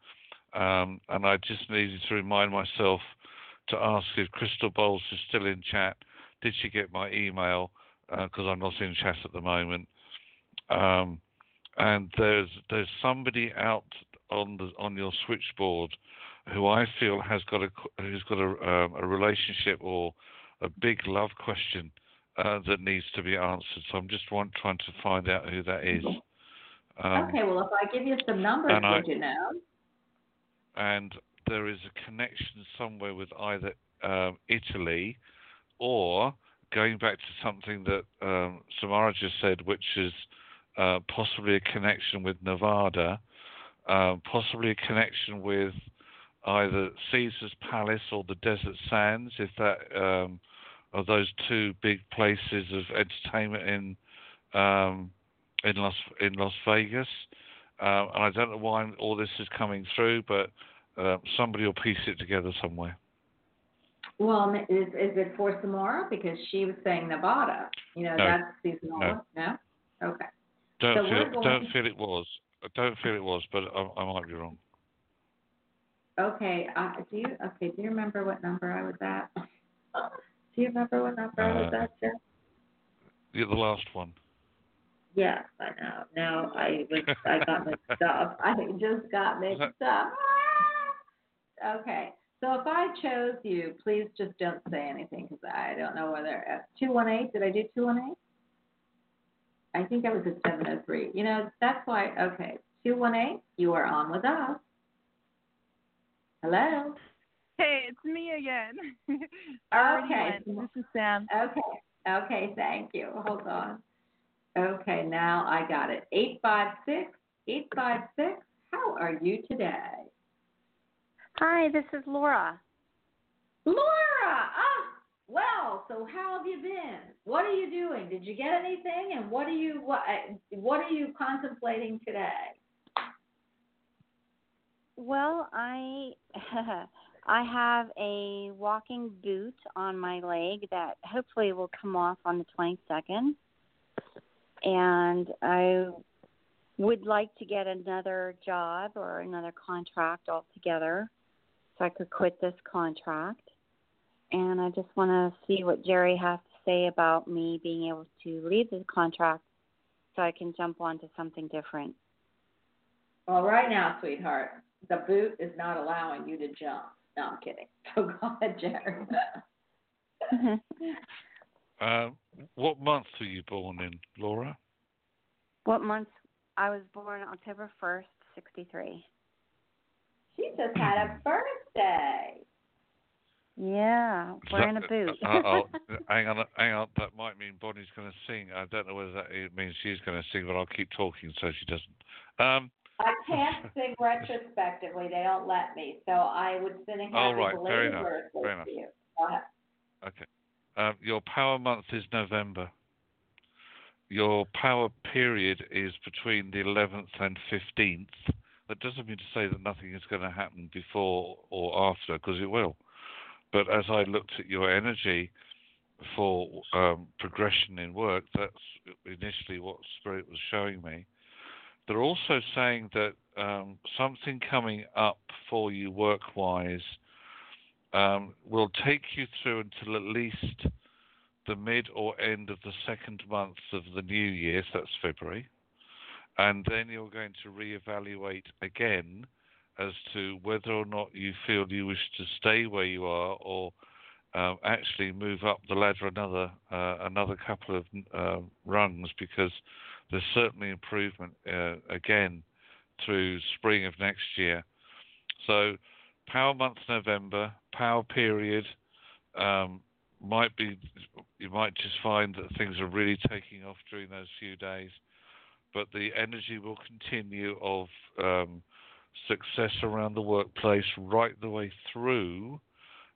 um, and I just needed to remind myself to ask if Crystal Bowles is still in chat. Did she get my email? Because I'm not in chat at the moment. Um, and there's there's somebody out on the on your switchboard who I feel has got a who's got a um, a relationship or a big love question uh, that needs to be answered. So I'm just want, trying to find out who that is. Um, okay, well, if I give you some numbers, I- would you know? and there is a connection somewhere with either um, Italy or going back to something that um, Samara just said, which is uh, possibly a connection with Nevada, um, possibly a connection with either Caesar's Palace or the Desert Sands, if that um, are those two big places of entertainment in um, in Las in Las Vegas. Um, and I don't know why all this is coming through, but uh, somebody will piece it together somewhere. Well, is is it for Samora? Because she was saying Nevada. You know, No. that's seasonal. No. no? Okay. Don't So feel don't feel it was. I don't feel it was, but I, I might be wrong. Okay. Uh, do you okay? Do you remember what number I was at? Do you remember what number I was Uh, at, Jeff? Yeah, the last one. Yes, I know. No, I was. I got mixed up. I just got mixed up. Ah! Okay. So if I chose you, please just don't say anything because I don't know whether uh, two one eight. Did I do two one eight? I think I was at seven oh three. You know, that's why. Okay, two one eight. You are on with us. Hello. Hey, it's me again. Okay. This is Sam. Okay. Okay, thank you. Hold on. Okay, now I got it. 856 856. How are you today? Hi, this is Laura. Laura! Ah, well, so how have you been? What are you doing? Did you get anything? And what are you what uh, what are you contemplating today? Well, I I have a walking boot on my leg that hopefully will come off on the 22nd. And I would like to get another job or another contract altogether so I could quit this contract. And I just want to see what Jerry has to say about me being able to leave this contract so I can jump onto something different. Well, right now, sweetheart, the boot is not allowing you to jump. No, I'm kidding. So go ahead, Jerry. Uh, what month were you born in, Laura? What month? I was born October 1st, 63. She just had a birthday. Yeah, wearing a boot. Uh, oh, hang on, hang on. That might mean Bonnie's going to sing. I don't know whether that means she's going to sing, but I'll keep talking so she doesn't. Um, I can't sing retrospectively. They don't let me. So I would sing a happy All right, fair belated enough, fair enough. you. Ahead. okay. Um, your power month is November. Your power period is between the 11th and 15th. That doesn't mean to say that nothing is going to happen before or after, because it will. But as I looked at your energy for um, progression in work, that's initially what Spirit was showing me. They're also saying that um, something coming up for you work wise um, will take you through until at least the mid or end of the second month of the new year, so that's February. And then you're going to reevaluate again as to whether or not you feel you wish to stay where you are or um, actually move up the ladder another uh, another couple of uh, rungs because there's certainly improvement uh, again through spring of next year. So power month November, power period um, might be you might just find that things are really taking off during those few days, but the energy will continue of um, success around the workplace right the way through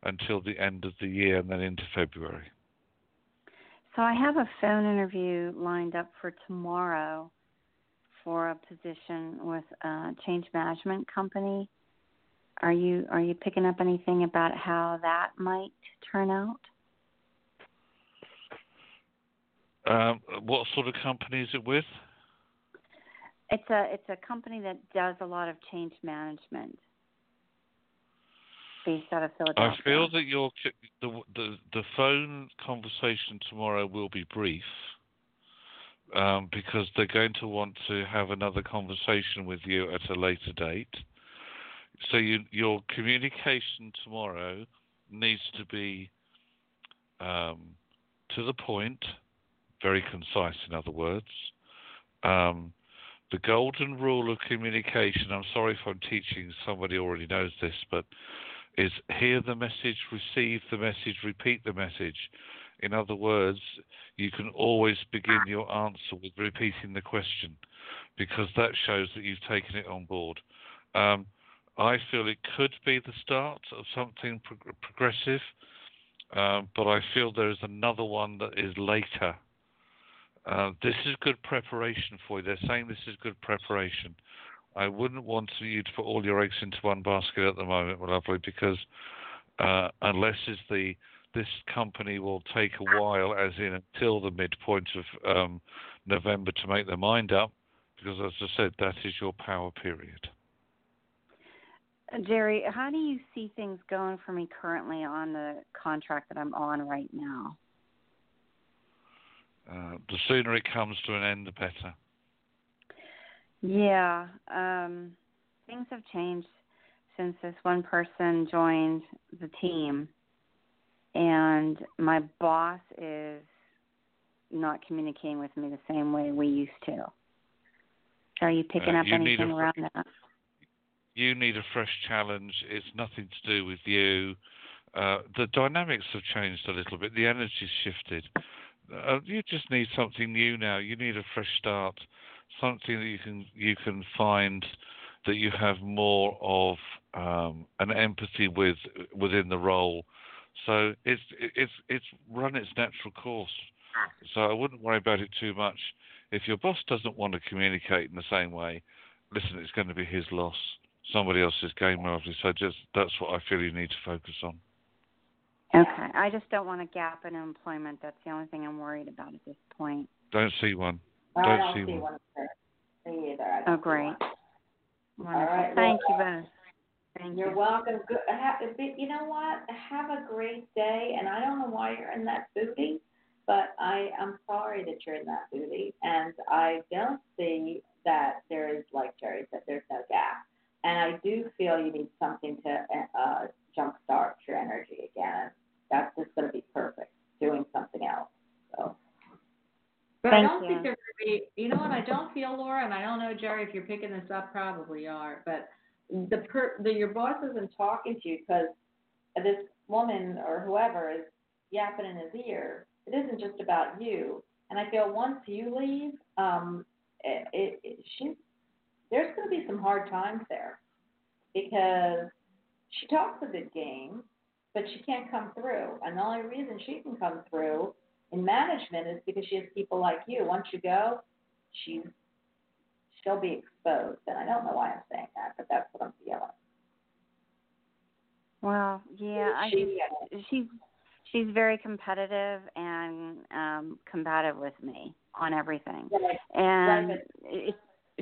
until the end of the year and then into February. So I have a phone interview lined up for tomorrow for a position with a change management company. Are you are you picking up anything about how that might turn out? Um, what sort of company is it with? It's a it's a company that does a lot of change management based out of Philadelphia. I feel that your the the the phone conversation tomorrow will be brief um, because they're going to want to have another conversation with you at a later date. So you, your communication tomorrow needs to be um, to the point, very concise. In other words, um, the golden rule of communication. I'm sorry if I'm teaching somebody already knows this, but is hear the message, receive the message, repeat the message. In other words, you can always begin your answer with repeating the question because that shows that you've taken it on board. Um, I feel it could be the start of something prog- progressive, um, but I feel there is another one that is later. Uh, this is good preparation for you. They're saying this is good preparation. I wouldn't want you to put all your eggs into one basket at the moment, my lovely, because uh, unless it's the this company will take a while, as in until the midpoint of um, November, to make their mind up, because as I said, that is your power period. Jerry, how do you see things going for me currently on the contract that I'm on right now? Uh, the sooner it comes to an end, the better. Yeah, um, things have changed since this one person joined the team, and my boss is not communicating with me the same way we used to. Are you picking Uh, up you anything a- around that? you need a fresh challenge. It's nothing to do with you. Uh, the dynamics have changed a little bit. The energy's shifted. Uh, you just need something new now. You need a fresh start, something that you can you can find that you have more of um, an empathy with within the role. So it's it's it's run its natural course. So I wouldn't worry about it too much. If your boss doesn't want to communicate in the same way, listen, it's going to be his loss. Somebody else's game, obviously. So just that's what I feel you need to focus on. Okay. I just don't want a gap in employment. That's the only thing I'm worried about at this point. Don't see one. I Don't don't see see one. one either. Me either. I don't Oh, see great. one. Wonderful. right, Thank well, you both. Thank You're you. welcome. Good. Ha- but you know what? Have a great day. And I don't know why you're in that booty, but I am sorry that you're in that booty. And I don't see that there is, like Jerry said, there's no gap. And I do feel you need something to uh, jumpstart your energy again. That's just going to be perfect. Doing something else. So. But I don't you. think there's going to be. You know what? I don't feel Laura, and I don't know Jerry if you're picking this up. Probably are, but the per the your boss isn't talking to you because this woman or whoever is yapping in his ear. It isn't just about you. And I feel once you leave, um, it, it, it she there's going to be some hard times there because she talks a good game, but she can't come through. And the only reason she can come through in management is because she has people like you. Once you go, she's she'll be exposed. And I don't know why I'm saying that, but that's what I'm feeling. Well, yeah, I She- just she's she's very competitive and um combative with me on everything. And Right, it,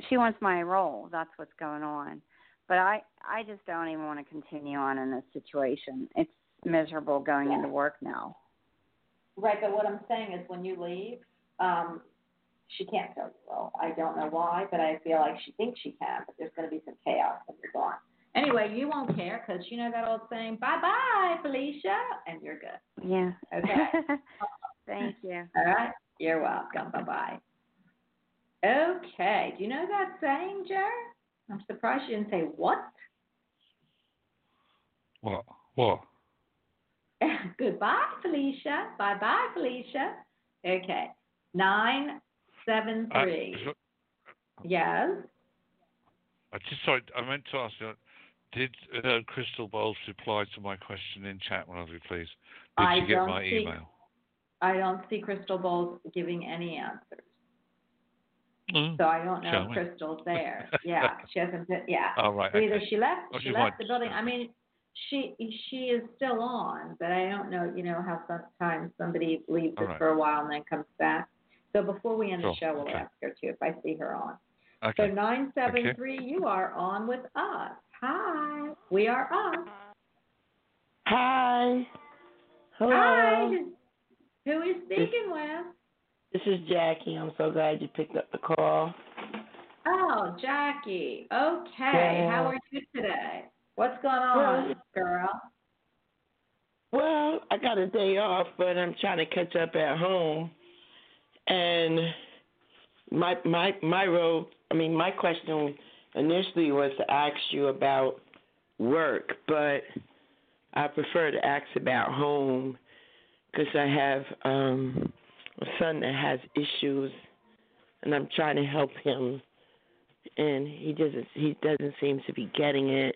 she wants my role. That's what's going on. But I I just don't even want to continue on in this situation. It's miserable going into work now. Right, but what I'm saying is when you leave, um, she can't fill you role. I don't know why, but I feel like she thinks she can, but there's going to be some chaos when you're gone. Anyway, you won't care because you know that old saying, bye bye, Felicia, and you're good. Yeah. Okay. Thank you. All right? You're welcome. Bye bye. Okay. Do you know that saying, Jer? I'm surprised you didn't say what? What? What? Goodbye, Felicia. Bye bye, Felicia. Okay. Nine seven three. I, three. Yes. I just sorry. I meant to ask you. Did uh, Crystal Bowles reply to my question in chat, lovely, please? Did I she get my see- email? I don't see Crystal Bowles giving any answers. Mm. So I don't know Show if me. Crystal's there. Yeah, she hasn't been, yeah. All right. right. So either okay. she left Oh, she she left might- the building. I mean she she is still on, but I don't know, you know, how sometimes somebody leaves All us right. for a while and then comes back. So before we end the show we'll okay. ask her too if I see her on. Okay. So Okay. nine seven three, you are on with us. Hi. We are us. Hi. Hello. Hi. Who is speaking with? This is Jackie. I'm so glad you picked up the call. Oh, Jackie. Okay. Yeah. How are you today? What's going on, Well, girl? Well, I got a day off, but I'm trying to catch up at home. And my my my role, I mean, my question initially was to ask you about work, but I prefer to ask about home because I have um a son that has issues, and I'm trying to help him, and he doesn't he doesn't seem to be getting it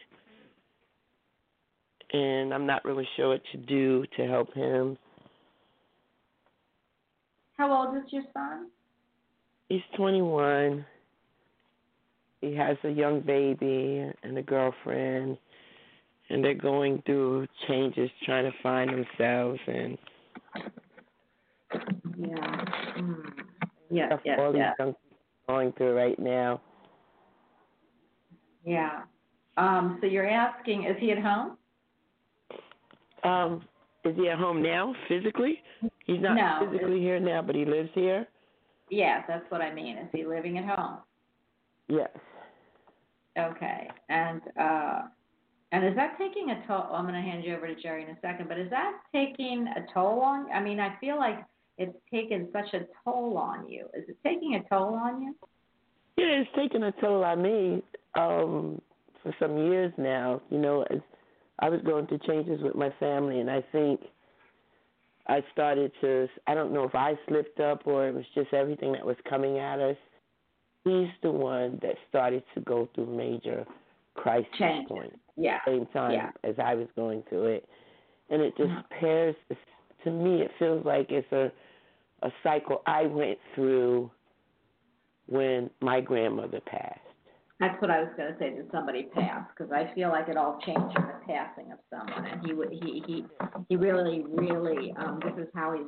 and I'm not really sure what to do to help him. How old is your son? He's 21. He has a young baby and a girlfriend, and they're going through changes, trying to find themselves, and Yeah. Mm. Yes, stuff yes, all yes. young people are going through right now. Yeah. Um, so you're asking, is he at home? Um, is he at home now, physically? He's not No, physically here now, but he lives here. Yeah, that's what I mean. Is he living at home? Yes. Okay. And uh and is that taking a toll I'm gonna hand you over to Jerry in a second, but is that taking a toll on I mean, I feel like it's taken such a toll on you. Is it taking a toll on you? Yeah, it's taken a toll on me. Um, for some years now. You know, as I was going through changes with my family, and I think I started to. I don't know if I slipped up or it was just everything that was coming at us. He's the one that started to go through major crisis Changes. points Yeah. same time Yeah. as I was going through it, and it just pairs. To me, it feels like it's a a cycle I went through when my grandmother passed. That's what I was going to say. Did somebody pass? Because I feel like it all changed in the passing of someone, and he would he he he really really um, this is how he.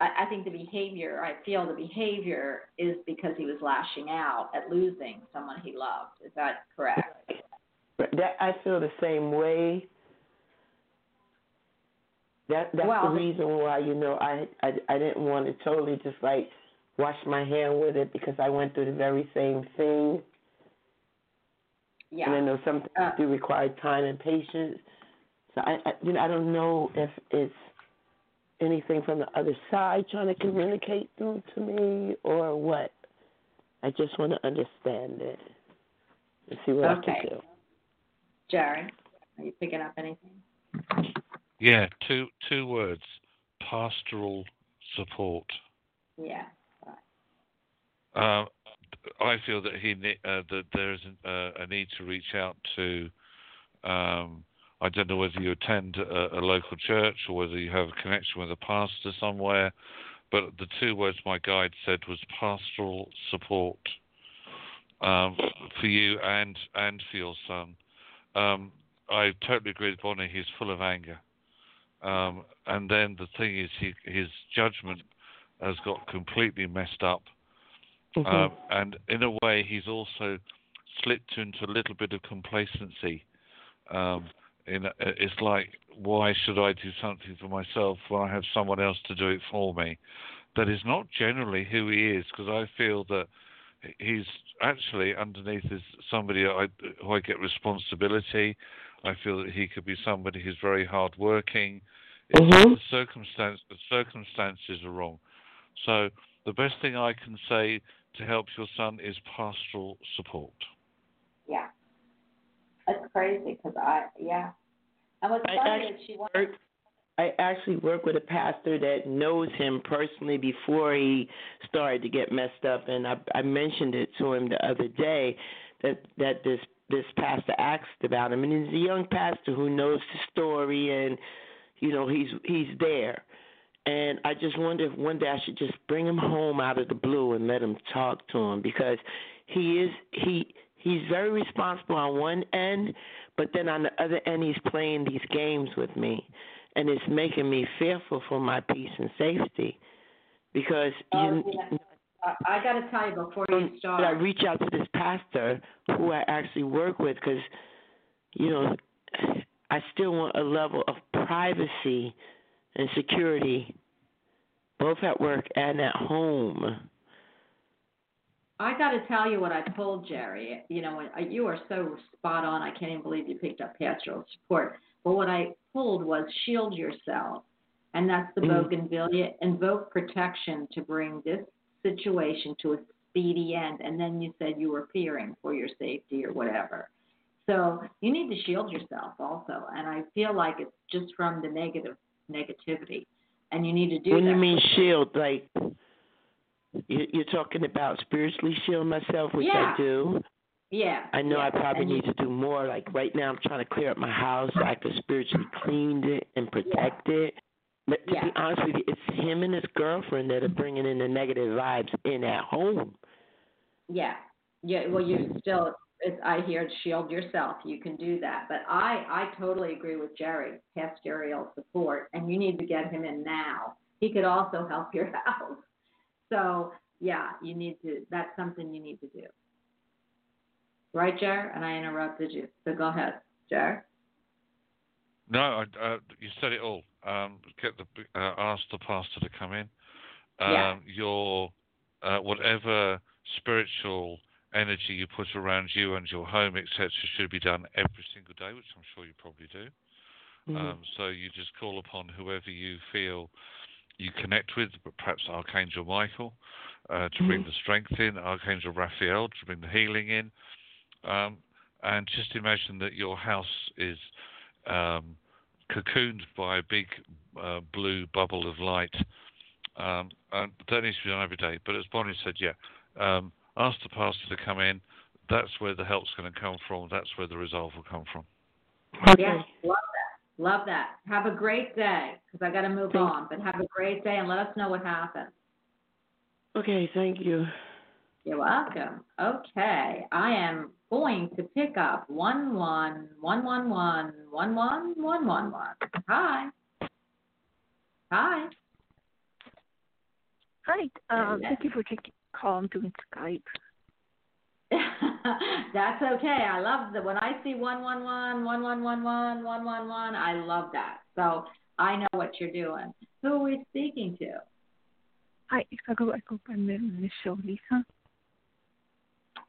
I, I think the behavior. I feel the behavior is because he was lashing out at losing someone he loved. Is that correct? That I feel the same way. That that's Well, the reason why you know I, I I didn't want to totally just like wash my hand with it because I went through the very same thing. Yeah. And I know some things Uh, do require time and patience. So I, I you know I don't know if it's anything from the other side trying to communicate through to me or what. I just want to understand it and see what I Okay. can do. Jerry, are you picking up anything? Yeah, two two words: pastoral support. Yeah. Uh, I feel that he uh, that there is uh, a need to reach out to. Um, I don't know whether you attend a, a local church or whether you have a connection with a pastor somewhere, but the two words my guide said was pastoral support um, for you and and for your son. Um, I totally agree with Bonnie. He's full of anger, um, and then the thing is, he, his judgment has got completely messed up. Mm-hmm. Um, and in a way, he's also slipped into a little bit of complacency. Um, in it's like, why should I do something for myself when I have someone else to do it for me? That is not generally who he is, because I feel that he's actually underneath is somebody I, who I get responsibility. I feel that he could be somebody who's very hardworking. It's Mhm. the circumstance, the circumstances are wrong. So the best thing I can say to help your son is pastoral support. Yeah. That's crazy because I yeah. And what's I funny actually is she wants work. I actually work with a pastor that knows him personally before he started to get messed up, and I, I mentioned it to him the other day that that this this pastor asked about him, and he's a young pastor who knows the story, and you know he's he's there. And I just wonder if one day I should just bring him home out of the blue and let him talk to him because he is he he's very responsible on one end, but then on the other end he's playing these games with me, and it's making me fearful for my peace and safety because Oh, you. yeah. I, I got to tell you before you But start. I reach out to this pastor who I actually work with because, you know, I still want a level of privacy and security, both at work and at home. I got to tell you what I told Jerry. You know, you are so spot on. I can't even believe you picked up pastoral support. But what I pulled was shield yourself, and that's the Mm. bougainvillea. Invoke protection to bring this situation to a speedy end. And then you said you were fearing for your safety or whatever. So you need to shield yourself also. And I feel like it's just from the negative negativity, and you need to do when that. you mean shield, like you- you're talking about spiritually shield myself, which Yeah. I do. yeah. I know yeah. I probably And need to do more. Like right now, I'm trying to clear up my house so I can spiritually clean it and protect it. But to Yeah. be honest with you, it's him and his girlfriend that are bringing in the negative vibes in at home. Yeah, yeah. Well, you still, it's, I hear shield yourself. You can do that, but I, I totally agree with Jerry. Pastoral support, and you need to get him in now. He could also help your house. So yeah, you need to. That's something you need to do. Right, Jer? And I interrupted you, so go ahead, Jer. No, I, uh, you said it all. Um, get the uh, ask the pastor to come in. Um, Yeah. Your uh, whatever spiritual energy you put around you and your home, etc., should be done every single day, which I'm sure you probably do. Mhm. Um, so you just call upon whoever you feel you connect with, but perhaps Archangel Michael uh, to bring Mhm. the strength in, Archangel Raphael to bring the healing in, um, and just imagine that your house is um, cocooned by a big uh, blue bubble of light. Um, and that needs to be done every day. But as Bonnie said, yeah, um, ask the pastor to come in. That's where the help's going to come from. That's where the resolve will come from. Yes, love that. Love that. Have a great day because I got to move Thank- on. But have a great day and let us know what happens. Okay, thank you. You're welcome. Okay, I am going to pick up one one one one one one one one one one. Hi. Hi. Hi. Um, thank you for taking the call. I'm doing Skype. That's okay. I love that when I see one one one one one one one one one one. I love that. So I know what you're doing. Who are we speaking to? Hi, sage I go by my Lisa.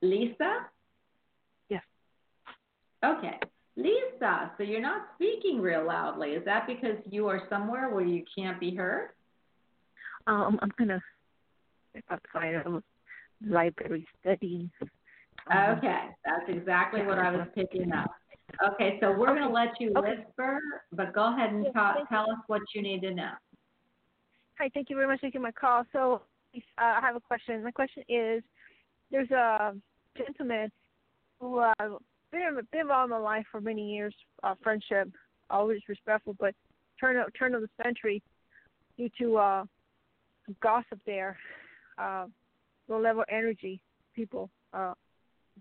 Lisa. Yes. Okay. Lisa, so you're not speaking real loudly. Is that because you are somewhere where you can't be heard? Um, I'm gonna outside of library studying. Um, Okay, that's exactly what I was picking up. Okay, so we're going to let you Okay. whisper, but go ahead and Yes, ta- tell us what you need to know. Hi, thank you very much for taking my call. So uh, I have a question. My question is, there's a gentleman who uh, been been involved in my life for many years, uh, friendship, always respectful, but turn of turn of the century, due to uh, gossip there, uh, low level energy people. Uh,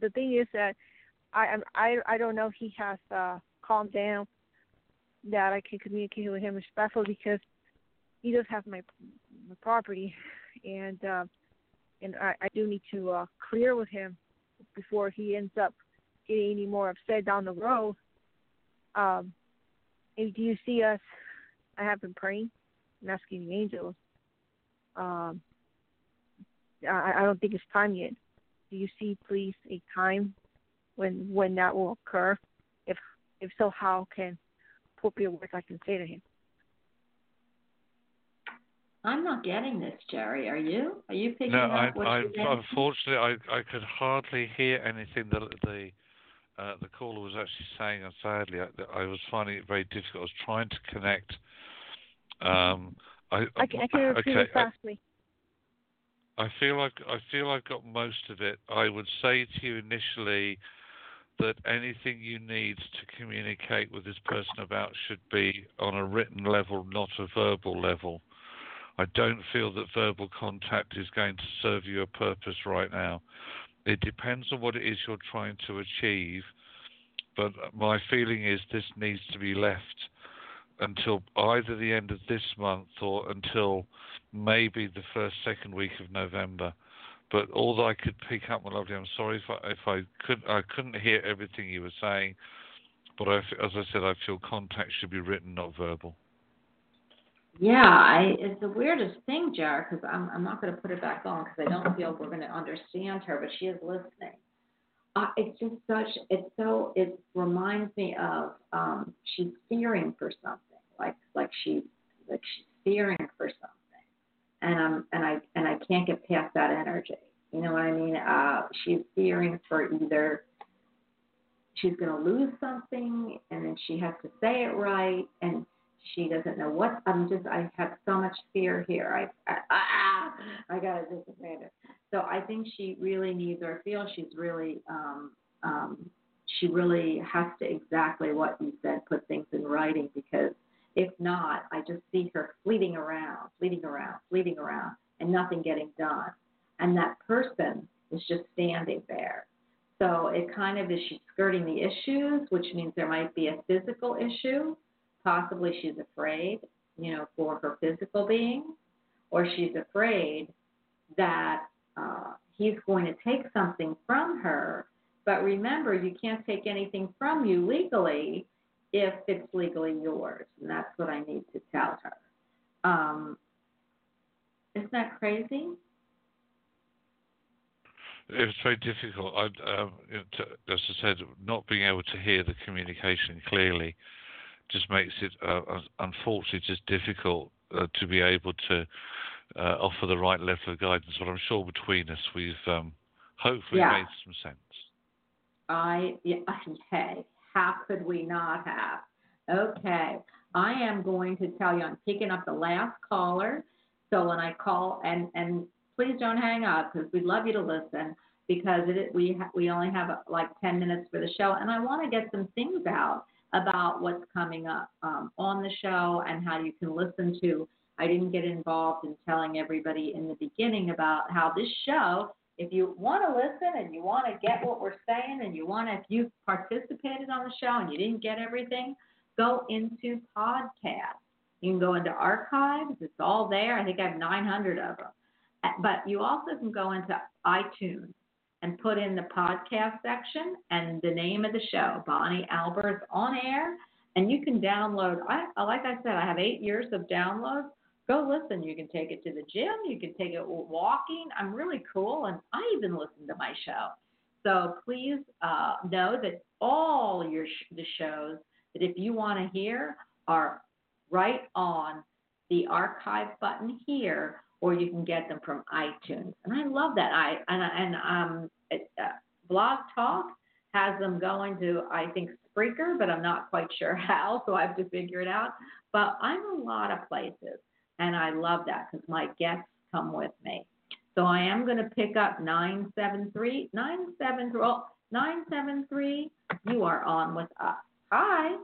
the thing is that I I I don't know he has uh, calmed down, that I can communicate with him respectfully because he does have my my property, and uh, and I, I do need to uh, clear with him before he ends up getting any more upset down the road. Um, do you see us? I have been praying and asking the angels. Um, I, I don't think it's time yet. Do you see, please, a time when when that will occur? If if so, how can appropriate words I can say to him? I'm not getting this, Jerry. Are you? Are you picking No, up I, what I, you're getting? unfortunately, I, I could hardly hear anything that the uh, the caller was actually saying, and sadly, I, I was finding it very difficult. I was trying to connect. Um, I, I can, I can repeat okay, it fastly. I feel like I feel I've got most of it. I would say to you initially that anything you need to communicate with this person about should be on a written level, not a verbal level. I don't feel that verbal contact is going to serve you a purpose right now. It depends on what it is you're trying to achieve, but my feeling is this needs to be left until either the end of this month or until maybe the first second week of November. But all that I could pick up, my lovely, I'm sorry if I if I couldn't I couldn't hear everything you were saying, but I, as I said, I feel contact should be written, not verbal. Yeah, I, it's the weirdest thing, Jer, because I'm, I'm not going to put it back on because I don't feel we're going to understand her, but she is listening. Uh, it's just such, it's so, it reminds me of um, she's fearing for something, like like she's like she's fearing for something, and um and I and I can't get past that energy. You know what I mean? Uh, she's fearing for either she's going to lose something, and then she has to say it right, and she doesn't know what. I'm just. I have so much fear here. I. I ah, I gotta disappoint her. So I think she really needs, or feels she's really. Um, um, she really has to exactly what you said, put things in writing because if not, I just see her fleeting around, fleeting around, fleeting around, and nothing getting done. And that person is just standing there. So it kind of is she's skirting the issues, which means there might be a physical issue. Possibly she's afraid, you know, for her physical being, or she's afraid that uh, he's going to take something from her. But remember, you can't take anything from you legally if it's legally yours, and that's what I need to tell her. Um, isn't that crazy? It's very difficult. I, um, to, as I said, not being able to hear the communication clearly just makes it, uh, unfortunately, just difficult uh, to be able to uh, offer the right level of guidance. But I'm sure between us, we've um, hopefully Yeah. made some sense. I yeah, hey, how could we not have? Okay, I am going to tell you I'm picking up the last caller. So when I call and and please don't hang up because we'd love you to listen because it, we ha- we only have like 10 minutes for the show and I want to get some things out about what's coming up um, on the show and how you can listen to. I didn't get involved in telling everybody in the beginning about how this show if you want to listen and you want to get what we're saying and you want to, if you participated on the show and you didn't get everything, go into podcast. You can go into archives. It's all there. I think I have 900 of them. But you also can go into iTunes and put in the podcast section and the name of the show, Bonnie Albers on air, and you can download. I like I said, I have eight years of downloads. Go listen. You can take it to the gym. You can take it walking. I'm really cool, and I even listen to my show. So please uh, know that all your sh- the shows that if you want to hear are right on the archive button here, or you can get them from iTunes. And I love that. I and and um, it, uh, Blog Talk has them going to I think Spreaker, but I'm not quite sure how, so I have to figure it out. But I'm a lot of places, and I love that because my guests come with me. So I am going to pick up 973 973 oh, 973. You are on with us. Hi.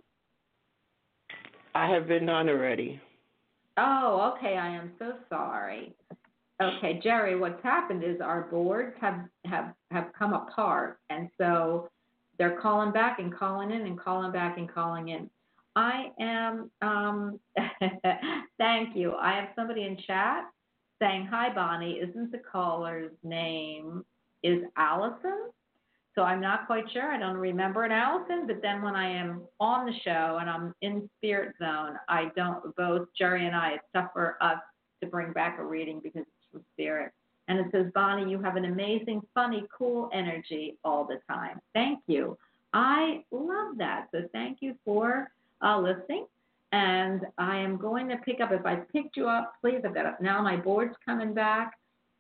I have been on already. Oh, okay. I am so sorry. Okay, Jerry, what's happened is our boards have have have come apart, and so they're calling back and calling in and calling back and calling in. I am. Um, thank you. I have somebody in chat saying, "Hi, Bonnie. Isn't the caller's name is Allison?" So I'm not quite sure. I don't remember an Allison, but then when I am on the show and I'm in spirit zone, I don't. Both Jerry and I, for us to bring back a reading because it's from spirit. And it says, Bonnie, you have an amazing, funny, cool energy all the time. Thank you. I love that. So thank you for uh, listening. And I am going to pick up, if I picked you up, please, I've got it. Now my board's coming back,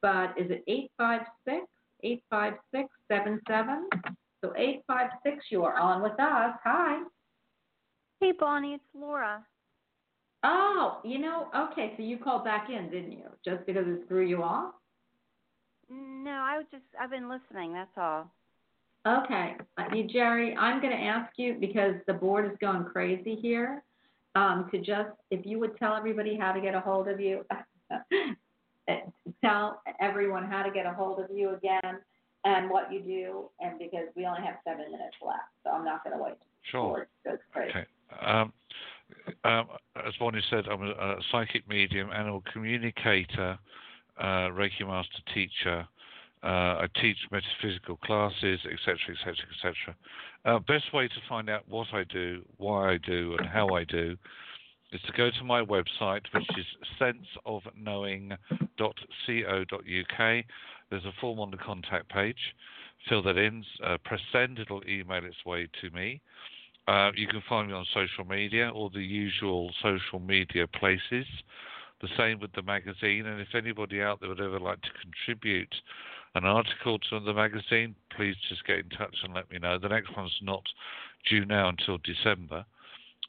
but is it 856 856 77? So 856, you are on with us. Hi. Hey, Bonnie, it's Laura. Oh, you know, okay, so you called back in, didn't you? Just because it threw you off? No, I was just I've been listening. That's all. Okay, uh, you, Jerry, I'm going to ask you because the board is going crazy here. Um, to just, if you would tell everybody how to get a hold of you, tell everyone how to get a hold of you again and what you do, and because we only have seven minutes left, so I'm not going to wait. Sure. Okay. Um, um, as Bonnie said, I'm a, a psychic medium, animal communicator, uh, Reiki master teacher. Uh, I teach metaphysical classes, etc., etc., etc. Best way to find out what I do, why I do, and how I do is to go to my website, which is senseofknowing.co.uk. There's a form on the contact page. Fill that in, uh, press send, it'll email its way to me. Uh, you can find me on social media, all the usual social media places. The same with the magazine. And if anybody out there would ever like to contribute an article to the magazine, please just get in touch and let me know. The next one's not due now until December.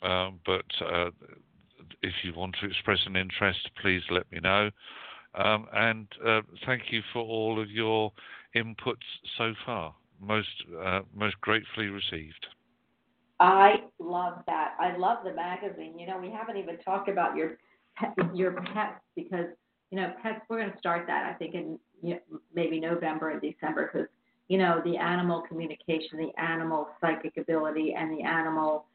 Um, but uh, if you want to express an interest, please let me know. Um, and uh, thank you for all of your inputs so far. Most uh, most gratefully received. I love that. I love the magazine. You know, we haven't even talked about your pet, your pets because you know pets. We're going to start that I think in you know, maybe November and December because you know the animal communication, the animal psychic ability, and the animal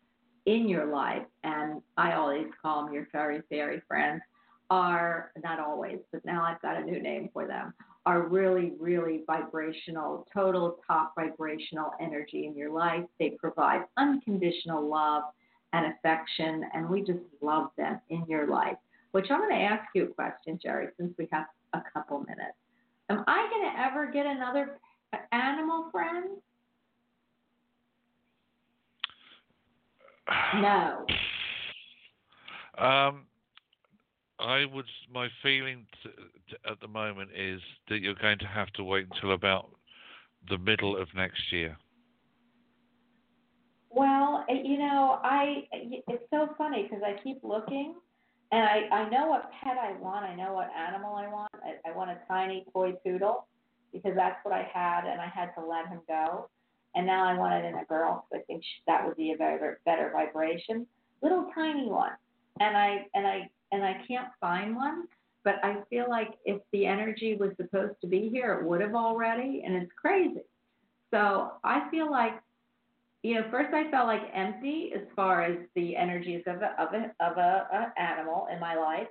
in your life. And I always call them your fairy fairy friends. Are not always, but now I've got a new name for them. Are really, really vibrational, total top vibrational energy in your life. They provide unconditional love and affection, and we just love them in your life. Which I'm going to ask you a question, Jerry, since we have a couple minutes. Am I going to ever get another animal friend? No. Um, I would. My feeling t- t- at the moment is that you're going to have to wait until about the middle of next year. Well, you know, I it's so funny because I keep looking, and I I know what pet I want. I know what animal I want. I, I want a tiny toy poodle because that's what I had, and I had to let him go. And now I want it in a girl because I think sh that would be a very better vibration. Little tiny one, and I and I and I can't find one. But I feel like if the energy was supposed to be here, it would have already, and it's crazy. So I feel like you know, first I felt like empty as far as the energies of a of a of a, a animal in my life.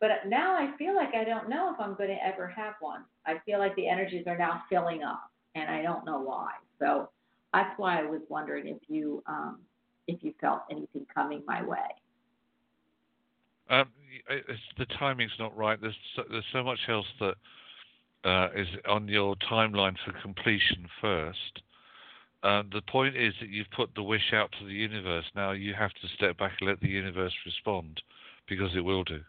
But now I feel like I don't know if I'm going to ever have one. I feel like the energies are now filling up, and I don't know why. So that's why I was wondering if you um, if you felt anything coming my way. Um, it's, the timing's not right. There's so, there's so much else that uh, is on your timeline for completion first. Um, the point is that you've put the wish out to the universe. Now you have to step back and let the universe respond because it will do.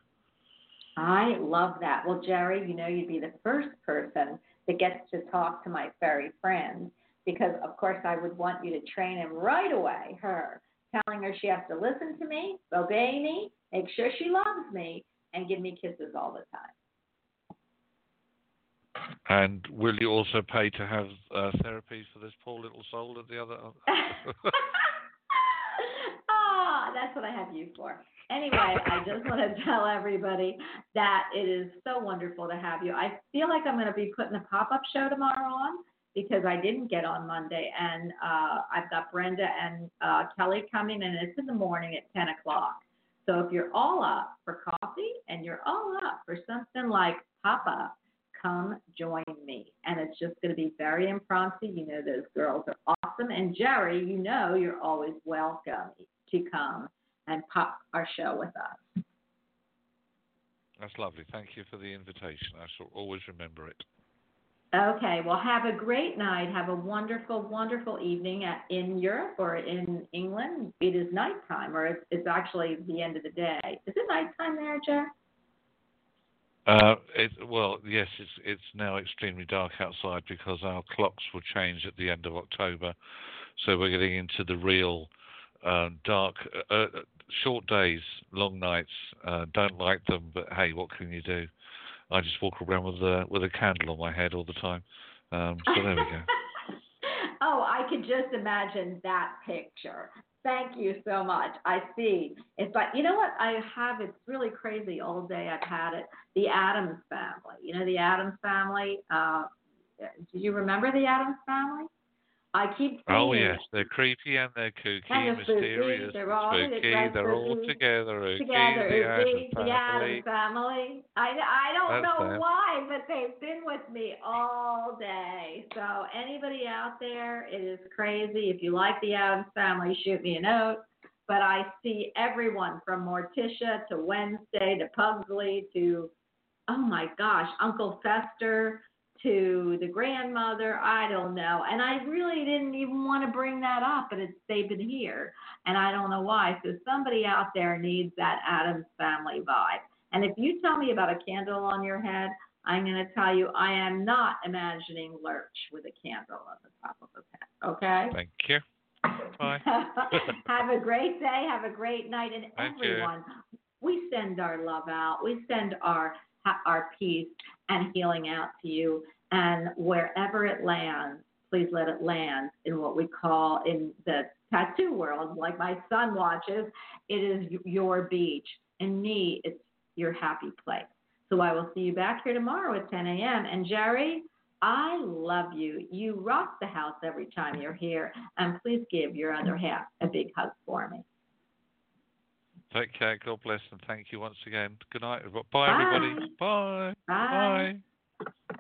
I love that. Well, Jerry, you know, you'd be the first person that gets to talk to my fairy friend because, of course, I would want you to train him right away, her, telling her she has to listen to me, obey me, make sure she loves me, and give me kisses all the time. And will you also pay to have uh, therapy for this poor little soul at the other? ah, that's what I have you for. Anyway, I just want to tell everybody that it is so wonderful to have you. I feel like I'm going to be putting a pop up show tomorrow on because I didn't get on Monday. And uh, I've got Brenda and uh, Kelly coming, and it's in the morning at 10 o'clock. So if you're all up for coffee and you're all up for something like pop up, come join me. And it's just going to be very impromptu. You know, those girls are awesome. And Jerry, you know, you're always welcome to come and pop our show with us. That's lovely. Thank you for the invitation. I shall always remember it. Okay, well, have a great night. Have a wonderful, wonderful evening at, in Europe or in England. It is nighttime, or it's, it's actually the end of the day. Is it nighttime there, Jack? Uh, it, well, yes, it's it's now extremely dark outside because our clocks will change at the end of October, so we're getting into the real uh, dark, uh, uh, short days, long nights. Uh, don't like them, but hey, what can you do? I just walk around with a with a candle on my head all the time. Um, so there we go. oh, I could just imagine that picture. Thank you so much. I see. It's like you know what I have. It's really crazy. All day I've had it. The Addams family. You know the Addams family. Uh, do you remember the Addams family? I keep Oh yes, they're creepy and they're kooky, spooky. mysterious, They're all spooky. They're all together. Ookie, together. the Addams It's the, the family. Addams family. I, I don't That's know them. why, but they've been with me all day. So anybody out there, it is crazy. If you like the Addams family, shoot me a note. But I see everyone from Morticia to Wednesday to Pugsley to, oh my gosh, Uncle Fester to the grandmother. I don't know. And I really didn't even want to bring that up, but it's, they've been here. And I don't know why. So somebody out there needs that Addams family vibe. And if you tell me about a candle on your head, I'm going to tell you I am not imagining Lurch with a candle on the top of his head. Okay? Thank you. Bye. have a great day. Have a great night. And Thank you. everyone, we send our love out. We send our our peace and healing out to you. And wherever it lands, please let it land in what we call in the tattoo world, like my son watches, it is your beach. And me, it's your happy place. So I will see you back here tomorrow at 10 a.m. And Jerry, I love you. You rock the house every time you're here. And please give your other half a big hug for me. Take care. God bless and thank you once again. Good night. Bye, everybody. Bye. Bye. Bye.